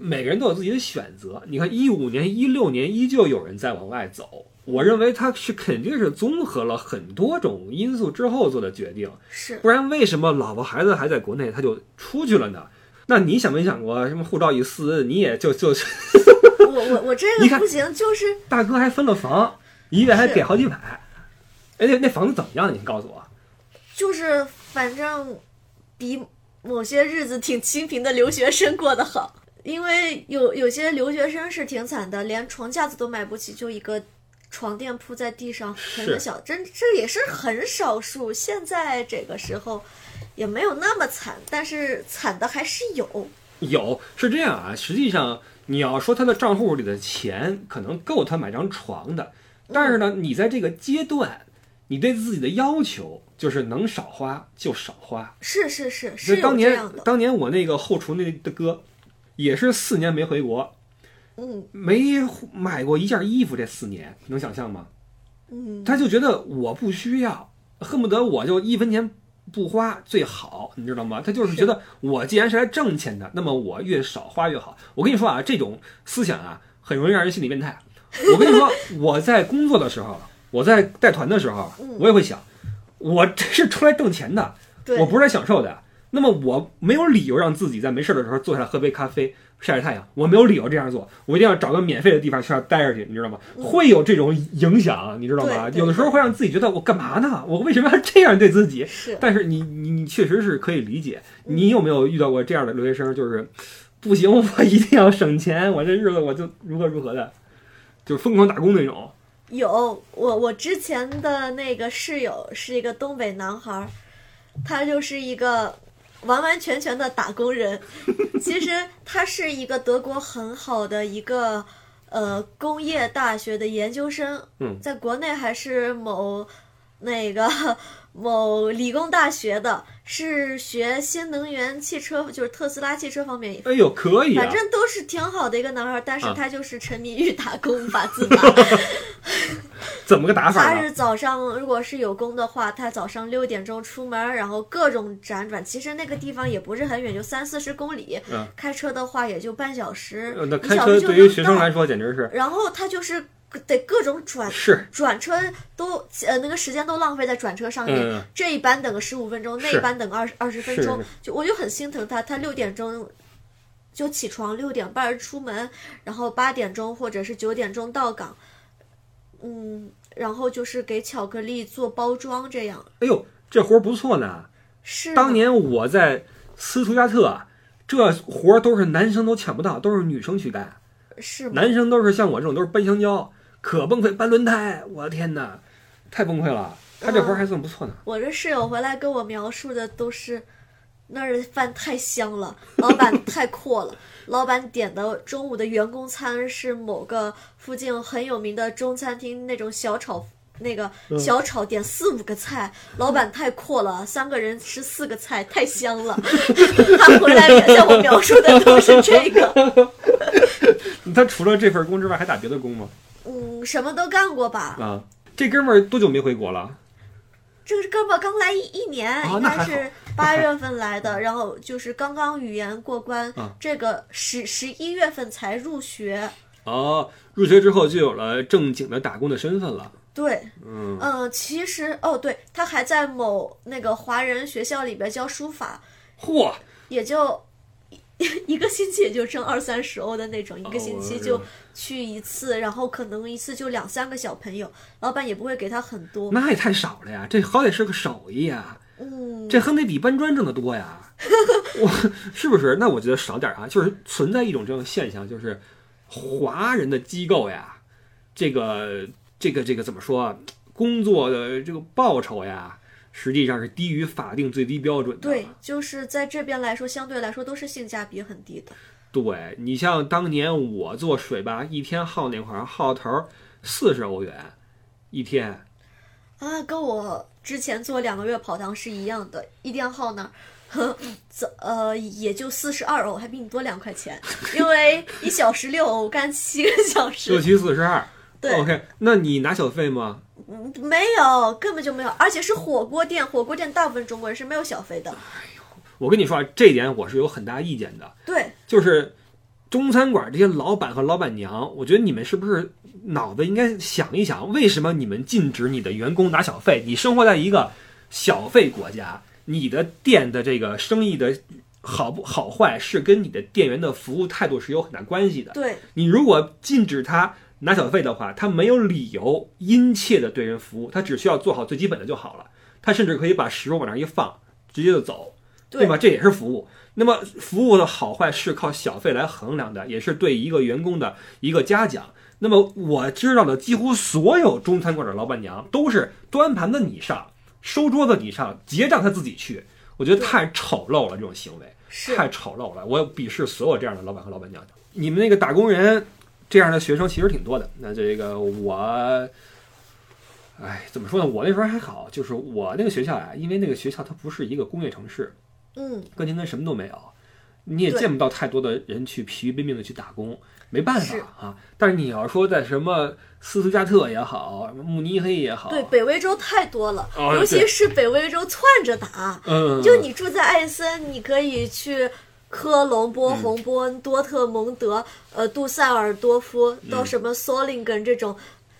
每个人都有自己的选择。你看，一五年、一六年依旧有人在往外走，我认为他是肯定是综合了很多种因素之后做的决定，是不然为什么老婆孩子还在国内他就出去了呢？那你想没想过，什么护照一撕，你也就就我我我这个不行，就是大哥还分了房，一月还给好几百。哎，那那房子怎么样？你告诉我。就是，反正比某些日子挺清贫的留学生过得好。因为有有些留学生是挺惨的，连床架子都买不起，就一个床垫铺在地上，很是小，真这也是很少数。现在这个时候也没有那么惨，但是惨的还是有。有是这样啊，实际上你要说他的账户里的钱可能够他买张床的，但是呢，你在这个阶段，你对自己的要求就是能少花就少花。是是是是当年当年我那个后厨那的哥，也是四年没回国，嗯没买过一件衣服，这四年能想象吗？嗯，他就觉得我不需要，恨不得我就一分钱不花最好，你知道吗？他就是觉得我既然是来挣钱的，那么我越少花越好。我跟你说啊，这种思想啊，很容易让人心理变态。我跟你说，我在工作的时候，我在带团的时候，我也会想，我这是出来挣钱的，我不是来享受的。那么我没有理由让自己在没事的时候坐下来喝杯咖啡、晒晒太阳，我没有理由这样做，我一定要找个免费的地方去那儿待着去，你知道吗？会有这种影响，你知道吗？有的时候会让自己觉得我干嘛呢？我为什么要这样对自己？是但是你你你确实是可以理解。你有没有遇到过这样的留学生？就是不行，我一定要省钱，我这日子我就如何如何的，就是疯狂打工那种。有我我之前的那个室友是一个东北男孩儿，他就是一个完完全全的打工人。其实他是一个德国很好的一个呃工业大学的研究生，嗯在国内还是某那个 某理工大学的，是学新能源汽车，就是特斯拉汽车方面哎呦，可以啊反！正都是挺好的一个男孩儿，但是啊他就是沉迷于打工无法自拔。怎么个打法？他是早上如果是有工的话，他早上六点钟出门，然后各种辗转。其实那个地方也不是很远，就三四十公里。嗯开车的话也就半小时，呃那一开车对于学生到来说简直是然后他就是得各种转是转车都呃那个时间都浪费在转车上面，嗯这一班等个十五分钟，那一班等个二十二十分钟，就我就很心疼他，他六点钟。就起床，六点半出门，然后八点钟或者是九点钟到岗，嗯，然后就是给巧克力做包装，这样哎呦，这活儿不错呢。是当年我在斯图加特，这活儿都是男生都抢不到，都是女生去干。是吗？男生都是像我这种都是搬香蕉，可崩溃，搬轮胎，我的天哪，太崩溃了。他这活儿还算不错呢。我这室友回来跟我描述的都是那儿的饭太香了，老板太阔了。老板点的中午的员工餐是某个附近很有名的中餐厅那种小炒，那个嗯小炒点四五个菜，老板太阔了，三个人吃四个菜太香了。他回来向我描述的都是这个，他除了这份工之外，还打别的工吗？嗯，什么都干过吧。啊，这哥们儿多久没回国了？这个哥们儿刚来一一年，应该是八月份来的，然后就是刚刚语言过关，啊这个十十一月份才入学。哦，入学之后就有了正经的打工的身份了。对，嗯，嗯、其实哦，对他还在某那个华人学校里边教书法，嚯，也就一 一个星期也就挣二三十欧的那种，一个星期就去一次，然后可能一次就两三个小朋友，老板也不会给他很多。那也太少了呀！这好歹是个手艺呀，嗯，这还得比搬砖挣得多呀。我是不是？那我觉得少点儿啊，就是存在一种这种现象，就是华人的机构呀，这个这个这个怎么说啊？工作的这个报酬呀，实际上是低于法定最低标准的。对，就是在这边来说，相对来说都是性价比很低的。对你像当年我做水吧，一天耗那块儿耗头四十欧元一天，啊，跟我之前做两个月跑堂是一样的，一天耗那儿，呵，这呃也就四十二欧，还比你多两块钱，因为一小时六欧，干七个小时。六，七四十二。对。OK，那你拿小费吗？嗯没有，根本就没有，而且是火锅店，火锅店大部分中国人是没有小费的，我跟你说啊，这点我是有很大意见的。对，就是中餐馆这些老板和老板娘，我觉得你们是不是脑子应该想一想，为什么你们禁止你的员工拿小费？你生活在一个小费国家，你的店的这个生意的好不好坏是跟你的店员的服务态度是有很大关系的。对，你如果禁止他拿小费的话，他没有理由殷切的对人服务，他只需要做好最基本的就好了。他甚至可以把食物往那儿一放，直接就走，对对吧？这也是服务。那么服务的好坏是靠小费来衡量的，也是对一个员工的一个嘉奖。那么我知道的几乎所有中餐馆的老板娘都是端盘子你上，收桌子你上，结账他自己去。我觉得太丑陋了，这种行为。是太丑陋了。我鄙视所有这样的老板和老板娘娘。你们那个打工人这样的学生其实挺多的。那这个我，哎，怎么说呢？我那时候还好，就是我那个学校呀，因为那个学校它不是一个工业城市，嗯，哥廷根什么都没有，你也见不到太多的人去疲于奔命的去打工，没办法啊。但是你要说在什么斯图加特也好，慕尼黑也好，对，北威州太多了，哦尤其是北威州窜着打。嗯，就你住在艾森，你可以去科隆、波嗯鸿、波恩、多特蒙德、呃杜塞尔多夫，到嗯什么索林根这种。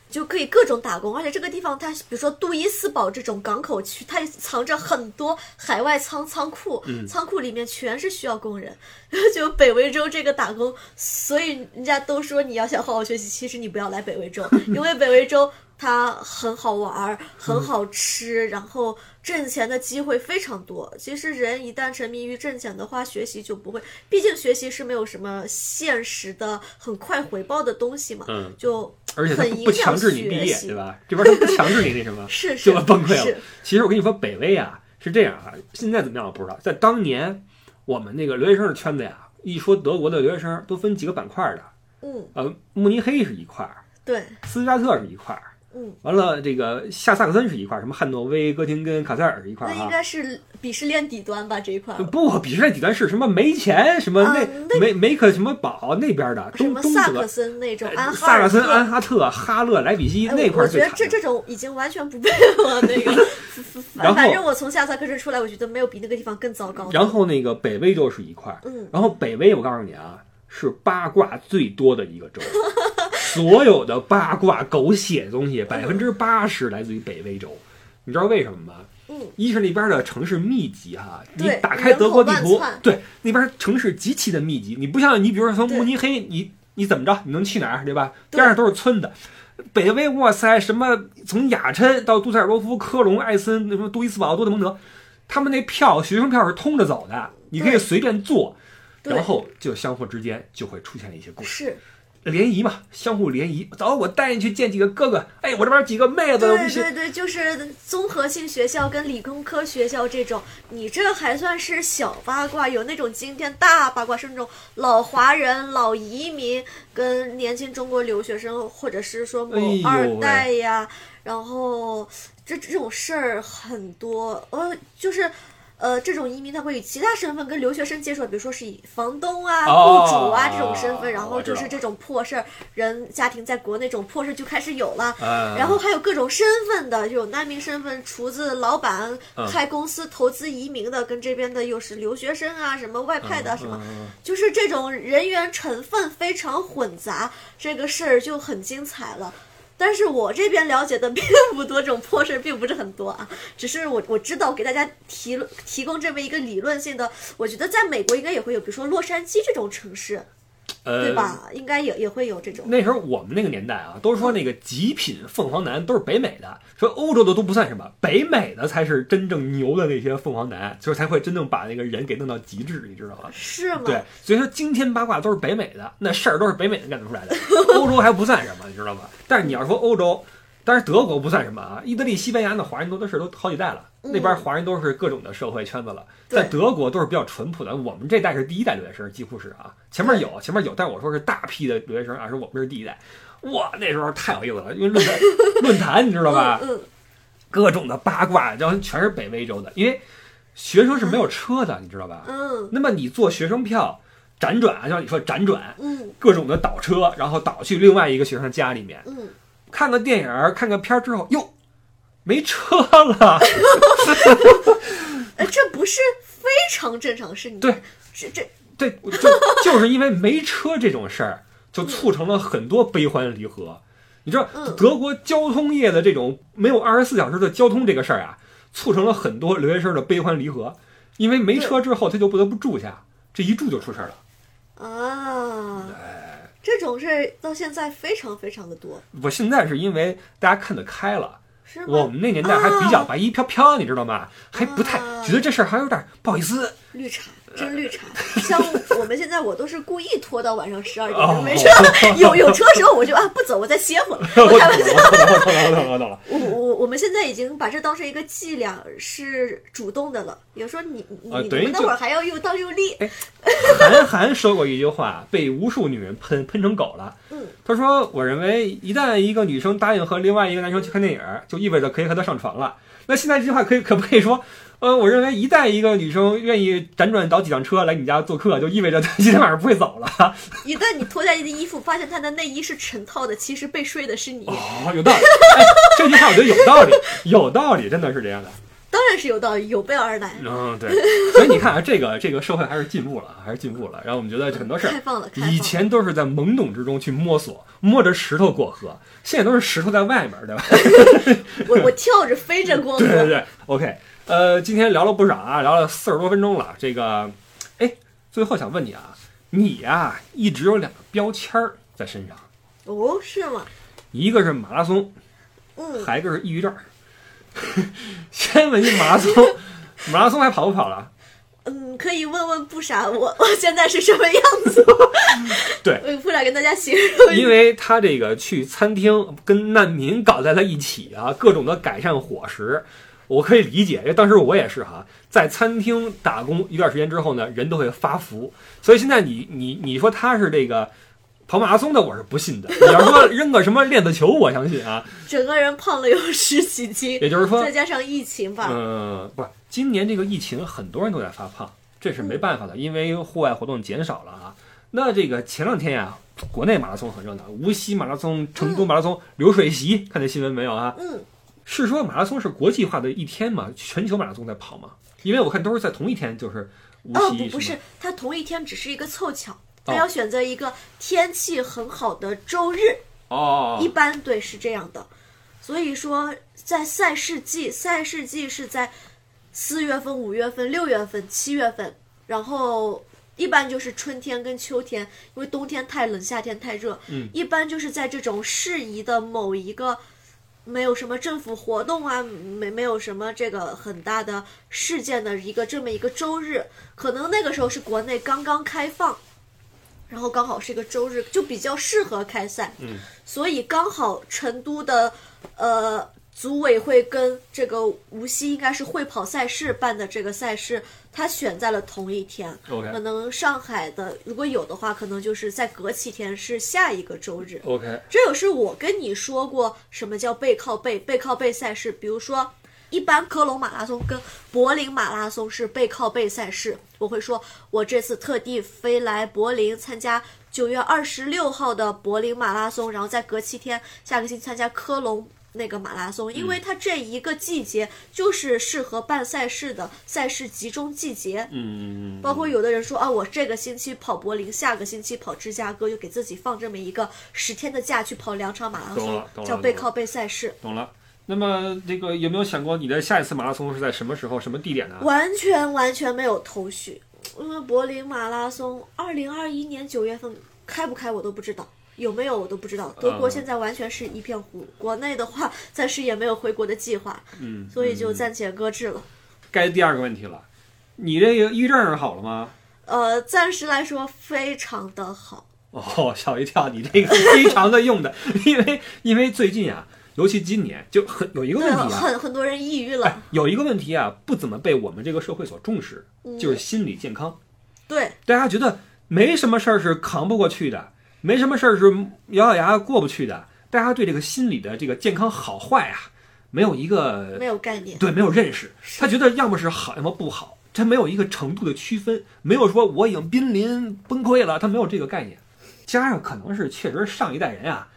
就可以各种打工，而且这个地方它，比如说杜伊斯堡这种港口区，它藏着很多海外仓仓库，嗯仓库里面全是需要工人。就北威州这个打工，所以人家都说你要想好好学习，其实你不要来北威州，因为北威州它很好玩儿，很好吃，然后挣钱的机会非常多。其实人一旦沉迷于挣钱的话，学习就不会，毕竟学习是没有什么现实的很快回报的东西嘛，嗯就而且很不不强制你毕业，对吧？这边他不强制你那什么，是是就崩溃了。其实我跟你说，北威啊是这样啊，现在怎么样我不知道。在当年，我们那个留学生的圈子呀，一说德国的留学生都分几个板块的，嗯，呃，慕尼黑是一块儿，对，斯图加特是一块儿，嗯，完了这个下萨克森是一块儿，什么汉诺威、哥廷根、卡塞尔是一块儿那应啊。该是鄙视链底端吧这一块儿。不，鄙视链底端是什么没钱，什么啊那那梅梅克什么堡那边的什东东么萨克德。森那种，呃安哈萨克森、安哈特、哈勒、莱比锡哎那块我觉得。这这种已经完全不配了。那个，然后反反正我从下萨克森出来，我觉得没有比那个地方更糟糕。然后那个北威州是一块儿，嗯然后北威我告诉你啊，是八卦最多的一个州，所有的八卦狗血的东西百分之八十来自于北威州，你知道为什么吗？嗯，一是那边的城市密集哈，你打开德国地图对那边城市极其的密集，你不像你比如说从慕尼黑，你你怎么着，你能去哪儿对吧？边上都是村子。北威，哇塞，什么从雅琛到杜塞尔多夫、科隆、艾森，那什么杜伊斯堡、多特蒙德，他们那票学生票是通着走的，你可以随便坐，然后就相互之间就会出现一些故事，是，联谊嘛，相互联谊。走，我带你去见几个哥哥，哎，我这边几个妹子，对对对，就是综合性学校跟理工科学校这种，你这还算是小八卦，有那种惊天大八卦，是那种老华人、老移民跟年轻中国留学生，或者是说某二代呀，然后这这种事儿很多，呃，就是。呃，这种移民他会以其他身份跟留学生接触，比如说是以房东啊、哦雇主啊这种身份，然后就是这种破事儿，人家庭在国内这种破事就开始有了。啊，然后还有各种身份的，有难民身份、厨子、老板、嗯开公司、投资移民的，跟这边的又是留学生啊，什么外派的啊什么，就是这种人员成分非常混杂，这个事儿就很精彩了。但是我这边了解的并不多，这种破事儿并不是很多啊，只是我我知道给大家提提供这么一个理论性的，我觉得在美国应该也会有，比如说洛杉矶这种城市，呃，对吧？应该也也会有这种。那时候我们那个年代啊，都说那个极品凤凰男都是北美的，说欧洲的都不算什么，北美的才是真正牛的那些凤凰男，就是才会真正把那个人给弄到极致，你知道吗？是吗？对，所以说惊天八卦都是北美的，那事儿都是北美人干得出来的，欧洲还不算什么，你知道吗？但是你要说欧洲，当然德国不算什么啊，意大利、西班牙那华人多的是都好几代了，那边华人都是各种的社会圈子了，在德国都是比较淳朴的，我们这代是第一代留学生，几乎是啊，前面有前面有，但我说是大批的留学生啊，说我们是第一代，哇，那时候太有意思了，因为论坛 论坛你知道吧？嗯嗯，各种的八卦，然后全是北威州的，因为学生是没有车的，你知道吧？嗯那么你坐学生票辗转啊，像你说辗转，嗯各种的倒车，然后倒去另外一个学生家里面，嗯，看个电影儿、看个片儿之后，哟，没车了。哎，这不是非常正常的事，你对，这这对，就就是因为没车这种事儿，就促成了很多悲欢离合。你知道嗯德国交通业的这种没有二十四小时的交通这个事儿啊，促成了很多留学生的悲欢离合。因为没车之后，他就不得不住下，这一住就出事儿了。啊，哎这种事儿到现在非常非常的多，我现在是因为大家看得开了，是吗？我们那年代还比较白衣飘飘，你知道吗？还不太啊觉得这事儿还有点不好意思。绿茶，真绿茶。像我们现在，我都是故意拖到晚上十二哦点，没事，有有车时候我就啊不走，我再歇会儿。我我开玩笑，了，了，了，我我。我们现在已经把这当成一个伎俩，是主动的了。有时候你你们那会儿还要又当又立，韩 寒说过一句话，被无数女人喷喷成狗了。嗯，他说：“我认为，一旦一个女生答应和另外一个男生去看电影，就意味着可以和他上床了。那现在这句话可以可不可以说？呃，我认为一旦一个女生愿意辗转倒几辆车来你家做客，就意味着她今天晚上不会走了。一旦你脱下你的衣服，发现她的内衣是成套的，其实被睡的是你，哦，有道理。哎，这句话我觉得有道理，有道理，真的是这样的。当然是有道理，有备而来，嗯，对。所以你看啊，这个这个社会还是进步了，还是进步了。然后我们觉得很多事儿开了。以前都是在懵懂之中去摸索，摸着石头过河，现在都是石头在外面，对吧？我我跳着飞着过河，对对对，OK。呃，今天聊了不少啊，聊了四十多分钟了。这个，哎，最后想问你啊，你呀、一直有两个标签儿在身上，哦，是吗？一个是马拉松，嗯，还一个是抑郁症。先问你马拉松，马拉松还跑不跑了？嗯，可以问问不傻，我 我现在是什么样子？对我不傻跟大家形容因。为他这个去餐厅跟难民搞在了一起啊，各种的改善伙食，我可以理解，因为当时我也是哈，在餐厅打工一段时间之后呢，人都会发福，所以现在你你你说他是这个跑马拉松的，我是不信的。你要说扔个什么链子球，我相信啊。整个人胖了有十几斤，也就是说再，加上疫情吧，嗯，不是，今年这个疫情，很多人都在发胖，这是没办法的，因为户外活动减少了啊。那这个前两天呀、国内马拉松很热闹，无锡马拉松、成都马拉松、流水席，看这新闻没有啊？嗯，是说马拉松是国际化的一天嘛？全球马拉松在跑嘛？因为我看都是在同一天，就是无哦锡、吗不不是，它同一天只是一个凑巧，哦它要选择一个天气很好的周日，哦一般对是这样的。所以说，在赛事季，赛事季是在四月份、五月份、六月份、七月份，然后一般就是春天跟秋天，因为冬天太冷，夏天太热，嗯一般就是在这种适宜的某一个。没有什么政府活动啊，没没有什么这个很大的事件的一个这么一个周日，可能那个时候是国内刚刚开放，然后刚好是一个周日，就比较适合开赛。嗯，所以刚好成都的呃组委会跟这个无锡应该是会跑赛事办的这个赛事，它选在了同一天。OK 可能上海的如果有的话，可能就是在隔七天是下一个周日。OK，这也是我跟你说过什么叫背靠背，背靠背赛事，比如说。一般科隆马拉松跟柏林马拉松是背靠背赛事，我会说，我这次特地飞来柏林参加九月二十六号的柏林马拉松，然后再隔七天，下个星期参加科隆那个马拉松，因为它这一个季节就是适合办赛事的赛事集中季节。嗯，包括有的人说啊，我这个星期跑柏林，下个星期跑芝加哥，又给自己放这么一个十天的假去跑两场马拉松叫背靠背赛事。懂了。那么这个有没有想过你的下一次马拉松是在什么时候、什么地点呢？完全完全没有头绪，因为柏林马拉松二零二一年九月份开不开我都不知道，有没有我都不知道。德国嗯现在完全是一片糊，国内的话暂时也没有回国的计划，嗯，所以就嗯暂且搁置了。该第二个问题了，你这个抑郁症好了吗？呃，暂时来说非常的好。哦，吓我一跳！你这个非常的用的，因为因为最近啊，尤其今年就很有一个，问题啊，很很多人抑郁哎了。，有一个问题啊，不怎么被我们这个社会所重视，嗯就是心理健康。对，大家觉得没什么事儿是扛不过去的，没什么事儿是咬咬牙过不去的。大家对这个心理的这个健康好坏啊，没有一个没有概念。对没有认识，他觉得要么是好，要么不好，他没有一个程度的区分，没有说我已经濒临崩溃了，他没有这个概念。加上可能是确实上一代人啊，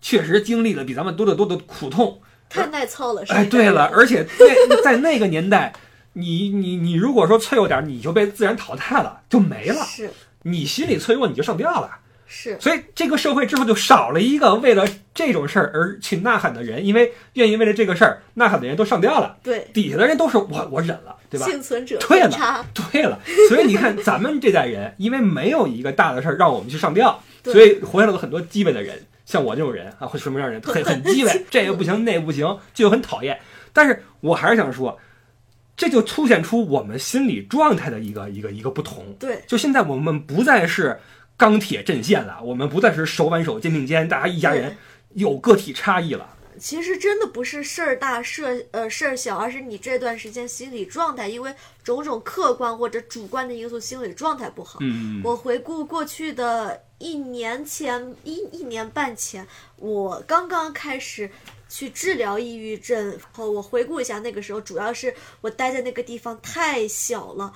确实经历了比咱们多得多的苦痛，太耐操了，是哎，对了，而且在在那个年代，你你你如果说脆弱点儿，你就被自然淘汰了，就没了。是你心理脆弱，你就上吊了。是，所以这个社会之后就少了一个为了这种事儿而去呐喊的人，因为愿意为了这个事儿呐喊的人都上吊了，对，底下的人都是我我忍了，对吧？幸存者对了对了，所以你看咱们这代人，因为没有一个大的事儿让我们去上吊，所以活下来了很多鸡巴的人，像我这种人啊，会什么样的人很 很鸡巴，这也不行那也不行，就很讨厌。但是我还是想说，这就凸显出我们心理状态的一个一个一个不同。对，就现在我们不再是钢铁阵线了，我们不再是手挽手肩并肩，大家一家人，有个体差异了。其实真的不是事儿大事儿呃事儿小，而是你这段时间心理状态，因为种种客观或者主观的因素，心理状态不好。嗯，我回顾过去的一年前一一年半前，我刚刚开始去治疗抑郁症后，我回顾一下那个时候，主要是我待在那个地方太小了。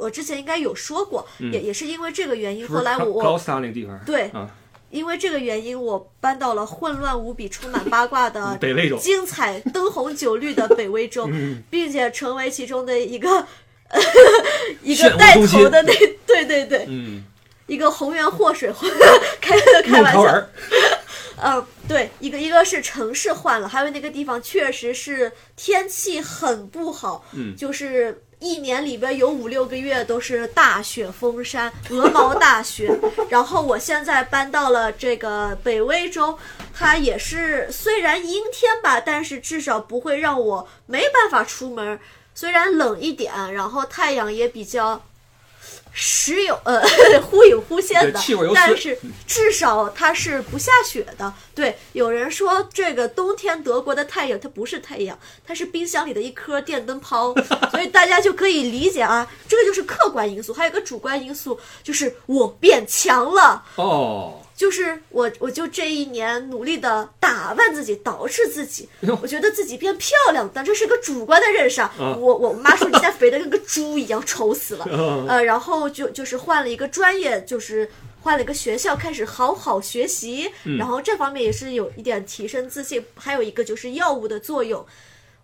我之前应该有说过，也也是因为这个原因，后来我高斯那个地方，对啊，因为这个原因，我搬到了混乱无比、充满八卦的北威州，精彩灯红酒绿的北威州，并且成为其中的一个 一个带头的那对对对，嗯，一个红颜祸水 开开玩笑，嗯，对，一个一个是城市换了，还有那个地方确实是天气很不好，嗯，就是。一年里边有五六个月都是大雪封山，鹅毛大雪。然后我现在搬到了这个北威州，它也是虽然阴天吧，但是至少不会让我没办法出门。虽然冷一点，然后太阳也比较。时有呃 忽隐忽现的，但是至少它是不下雪的。对，有人说这个冬天德国的太阳它不是太阳，它是冰箱里的一颗电灯泡，所以大家就可以理解啊，这个就是客观因素。还有个主观因素，就是我变强了哦。就是我，我就这一年努力的打扮自己，捯饬自己，我觉得自己变漂亮，但这是个主观的认识啊。我我妈说你现在肥的跟个猪一样，丑死了。呃，然后就就是换了一个专业，就是换了一个学校，开始好好学习。然后这方面也是有一点提升自信。还有一个就是药物的作用，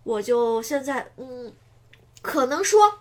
我就现在嗯，可能说。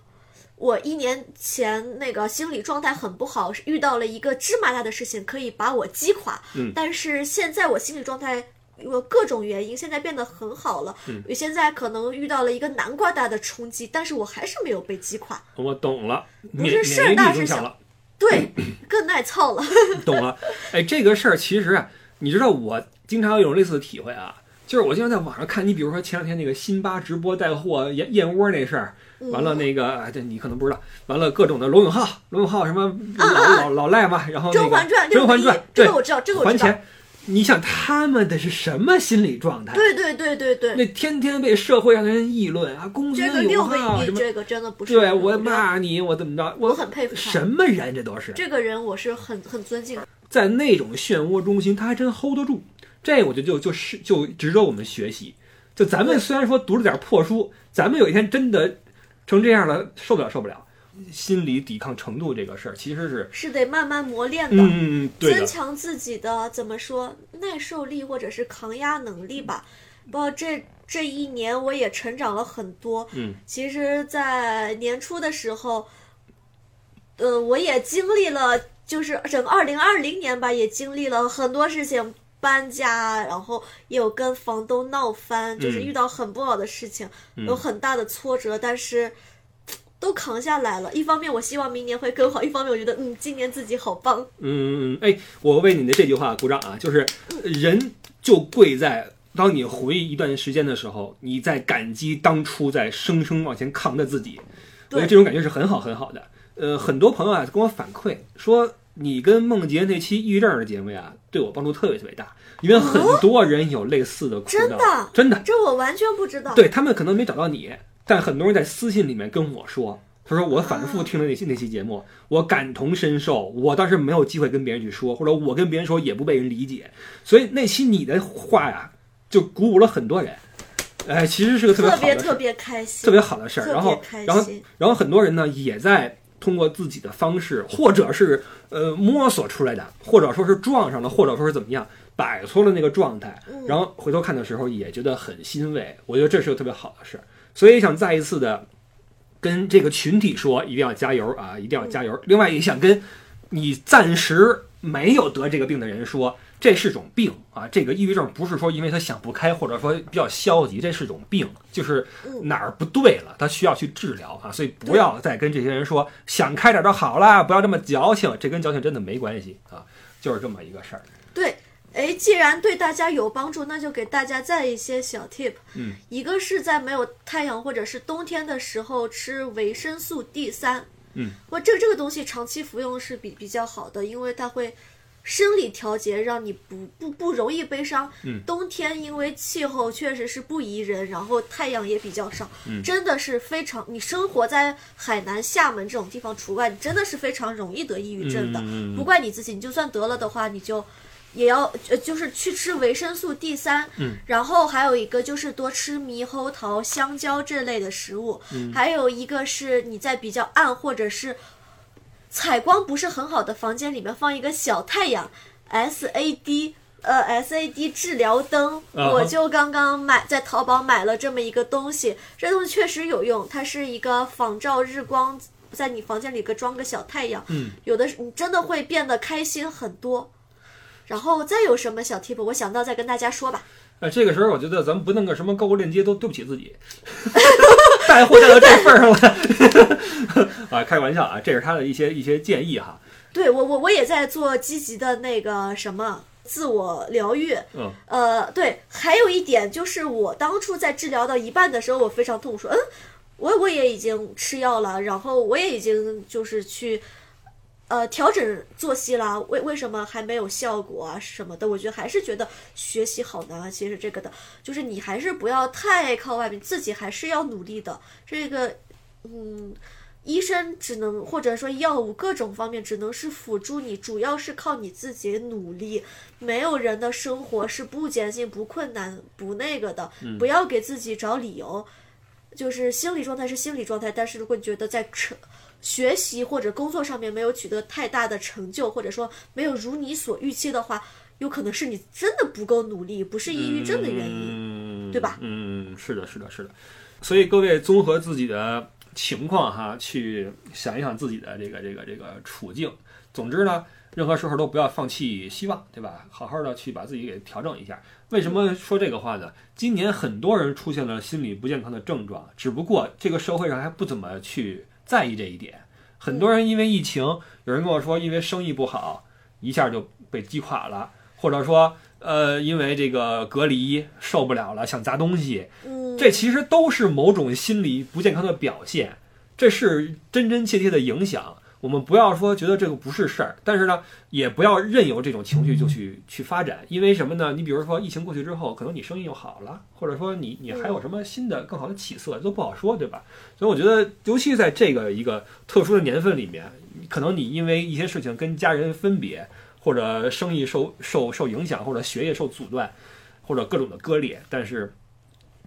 我一年前那个心理状态很不好，遇到了一个芝麻大的事情，可以把我击垮。嗯，但是现在我心理状态有各种原因，现在变得很好了。嗯，现在可能遇到了一个南瓜大的冲击，但是我还是没有被击垮。我懂了，不是事儿大是小，对，更耐操了。懂了，哎，这个事儿其实啊，你知道我经常有种类似的体会啊，就是我经常在网上看，你比如说前两天那个辛巴直播带货燕燕窝那事儿。完了那个，这你可能不知道。完了各种的罗永浩，罗永浩什么老老老赖嘛，然后《甄嬛传》《甄嬛传》，这个我知道，这个我知道。还钱，你想他们的是什么心理状态？对对对对对。那天天被社会上的人议论啊，公孙永浩什么，这个真的不是。对我骂你，我怎么着？我很佩服他。什么人这都是？这个人我是很很尊敬。在那种漩涡中心，他还真 hold 得住。这我觉得就就是就值得我们学习。就咱们虽然说读了点破书，咱们有一天真的。成这样了，受不了，受不了。心理抵抗程度这个事儿，其实是是得慢慢磨练的，嗯，增强自己的怎么说耐受力或者是抗压能力吧。不，这这一年我也成长了很多。嗯，其实，在年初的时候，呃，我也经历了，就是整个二零二零年吧，也经历了很多事情。搬家，然后也有跟房东闹翻，就是遇到很不好的事情，有很大的挫折，但是都扛下来了。一方面，我希望明年会更好；一方面，我觉得嗯，今年自己好棒。嗯，哎，我为你的这句话鼓掌啊！就是人就贵在当你回忆一段时间的时候，你在感激当初在生生往前扛的自己。我觉得这种感觉是很好很好的。呃，很多朋友啊跟我反馈说。你跟梦洁那期抑郁症的节目呀，对我帮助特别特别大，因为很多人有类似的苦恼，真的，真的，这我完全不知道。对他们可能没找到你，但很多人在私信里面跟我说，他说我反复听了那期那期节目，我感同身受，我当时没有机会跟别人去说，或者我跟别人说也不被人理解，所以那期你的话呀，就鼓舞了很多人。哎，其实是个特别好的，特别开心，特别好的事儿。然后，然后，然后很多人呢也在。通过自己的方式，或者是呃摸索出来的，或者说是撞上了，或者说是怎么样摆脱了那个状态，然后回头看的时候也觉得很欣慰。我觉得这是个特别好的事儿，所以想再一次的跟这个群体说，一定要加油啊，一定要加油。另外也想跟你暂时没有得这个病的人说。这是种病啊！这个抑郁症不是说因为他想不开，或者说比较消极，这是种病，就是哪儿不对了，他需要去治疗啊！所以不要再跟这些人说想开点就好了，不要这么矫情，这跟矫情真的没关系啊，就是这么一个事儿。对，哎，既然对大家有帮助，那就给大家再一些小 tip。嗯，一个是在没有太阳或者是冬天的时候吃维生素 D 三。嗯，我这这个东西长期服用是比比较好的，因为它会生理调节，让你不不不容易悲伤。嗯，冬天因为气候确实是不宜人，然后太阳也比较少，嗯真的是非常。你生活在海南、厦门这种地方除外，你真的是非常容易得抑郁症的。不怪你自己，你就算得了的话，你就也要呃，就是去吃维生素 D 三，嗯，然后还有一个就是多吃猕猴桃、香蕉这类的食物，嗯还有一个是你在比较暗或者是采光不是很好的房间里面放一个小太阳 SAD。呃，SAD 治疗灯，我就刚刚买在淘宝买了这么一个东西，这东西确实有用，它是一个仿照日光，在你房间里个装个小太阳，嗯，有的你真的会变得开心很多。然后再有什么小 tip，我想到再跟大家说吧。哎，这个时候我觉得咱们不弄个什么购物链接都对不起自己，带货带到这份儿上了 啊，开玩笑啊，这是他的一些一些建议哈。对我我我也在做积极的那个什么自我疗愈。嗯，呃，对，还有一点就是我当初在治疗到一半的时候，我非常痛苦，说嗯，我我也已经吃药了，然后我也已经就是去。呃，调整作息啦，为为什么还没有效果啊什么的？我觉得还是觉得学习好难啊。其实这个的，就是你还是不要太靠外面，自己还是要努力的。这个，嗯，医生只能或者说药物各种方面只能是辅助你，主要是靠你自己努力。没有人的生活是不艰辛、不困难、不那个的，不要给自己找理由。就是心理状态是心理状态，但是如果你觉得在成学习或者工作上面没有取得太大的成就，或者说没有如你所预期的话，有可能是你真的不够努力，不是抑郁症的原因。嗯，对吧嗯，是的，是的，是的。所以各位综合自己的情况哈，去想一想自己的这个这个这个处境。总之呢，任何时候都不要放弃希望，对吧？好好的去把自己给调整一下。为什么说这个话呢？今年很多人出现了心理不健康的症状，只不过这个社会上还不怎么去在意这一点。很多人因为疫情，有人跟我说，因为生意不好，一下就被击垮了，或者说，呃，因为这个隔离受不了了，想砸东西，嗯，这其实都是某种心理不健康的表现，这是真真切切的影响。我们不要说觉得这个不是事儿，但是呢，也不要任由这种情绪就去去发展，因为什么呢？你比如说疫情过去之后，可能你生意又好了，或者说你你还有什么新的更好的起色，都不好说，对吧？所以我觉得，尤其在这个一个特殊的年份里面，可能你因为一些事情跟家人分别，或者生意受受受影响，或者学业受阻断，或者各种的割裂，但是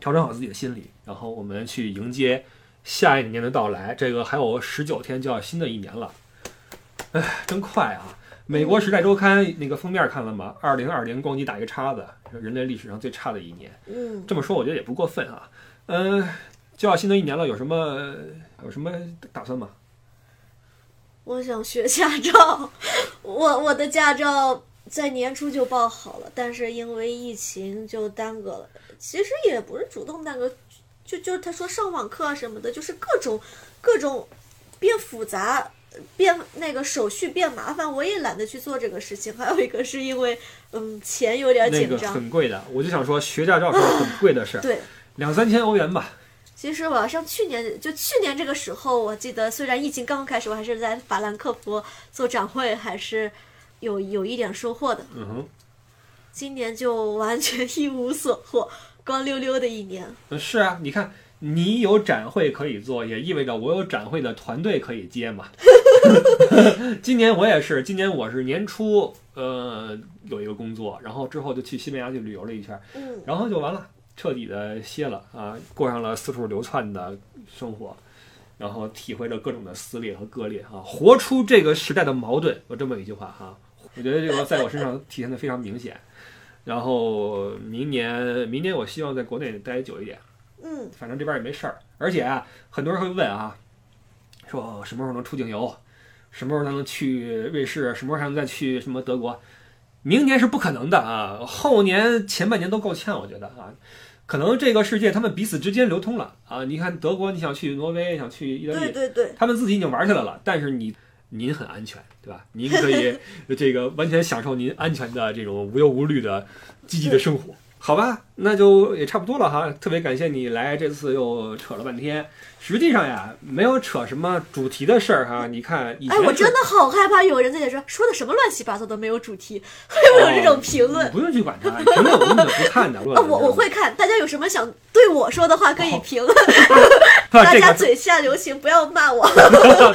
调整好自己的心理，然后我们去迎接下一年的到来。这个还有十九天就要新的一年了，哎，真快啊！美国《时代周刊》那个封面看了吗？二零二零咣叽打一个叉子，人类历史上最差的一年。嗯，这么说我觉得也不过分啊。嗯、就要新的一年了，有什么有什么打算吗？我想学驾照，我我的驾照在年初就报好了，但是因为疫情就耽搁了。其实也不是主动耽搁，就就是他说上网课啊什么的，就是各种各种变复杂。变那个手续变麻烦，我也懒得去做这个事情。还有一个是因为，嗯，钱有点那个紧张。很贵的，我就想说学驾照是很 贵的事儿，对，两三千欧元吧。其实我要像去年，就去年这个时候，我记得虽然疫情刚刚开始，我还是在法兰克福做展会，还是有有一点收获的。嗯哼，今年就完全 一无所获，光溜溜的一年。嗯是啊，你看你有展会可以做，也意味着我有展会的团队可以接嘛。今年我也是，今年我是年初呃有一个工作，然后之后就去西班牙去旅游了一圈，嗯，然后就完了，彻底的歇了啊，过上了四处流窜的生活，然后体会着各种的撕裂和割裂啊，活出这个时代的矛盾，有这么一句话哈、我觉得这个在我身上体现的非常明显。然后明年，明年我希望在国内待久一点，嗯，反正这边也没事儿。而且啊，很多人会问啊，说什么时候能出境游，什么时候才能去瑞士，什么时候才能再去什么德国？明年是不可能的啊，后年前半年都够呛，我觉得啊，可能这个世界他们彼此之间流通了啊。你看德国，你想去挪威，想去意大利，对对对，他们自己已经玩起来了，但是你您很安全，对吧？您可以这个完全享受您安全的这种无忧无虑的积极的生活。好吧，那就也差不多了哈。特别感谢你来，这次又扯了半天。实际上呀，没有扯什么主题的事儿哈。你看，以前哎，我真的好害怕有人在这说说的什么乱七八糟的，没有主题，会不会有这种评论你？不用去管他，评论我根本不看的。啊，我我会看，大家有什么想对我说的话可以评论，啊大家嘴下留情，不要骂我。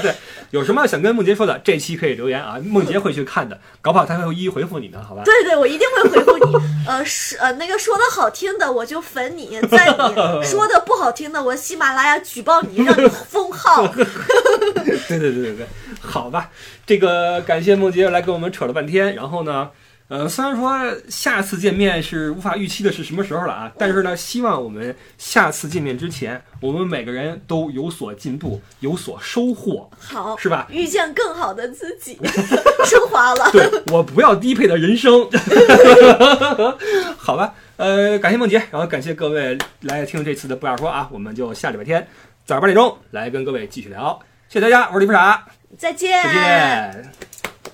对，有什么想跟梦洁说的，这期可以留言啊，梦洁会去看的，搞不好她会一一回复你的，好吧？对对，我一定会回复你。呃，是呃，那个说的好听的我就粉你在你，说的不好听的我喜马拉雅举报你，让你封号。对对对对对，好吧，这个感谢梦洁来跟我们扯了半天，然后呢，呃，虽然说下次见面是无法预期的是什么时候了啊，但是呢，希望我们下次见面之前，我们每个人都有所进步，有所收获，好，是吧？遇见更好的自己，升华了。对我不要低配的人生，好吧？呃，感谢梦洁，然后感谢各位来听这次的不二说啊，我们就下礼拜天早上八点钟来跟各位继续聊，谢谢大家，我是李不傻，再见。再见。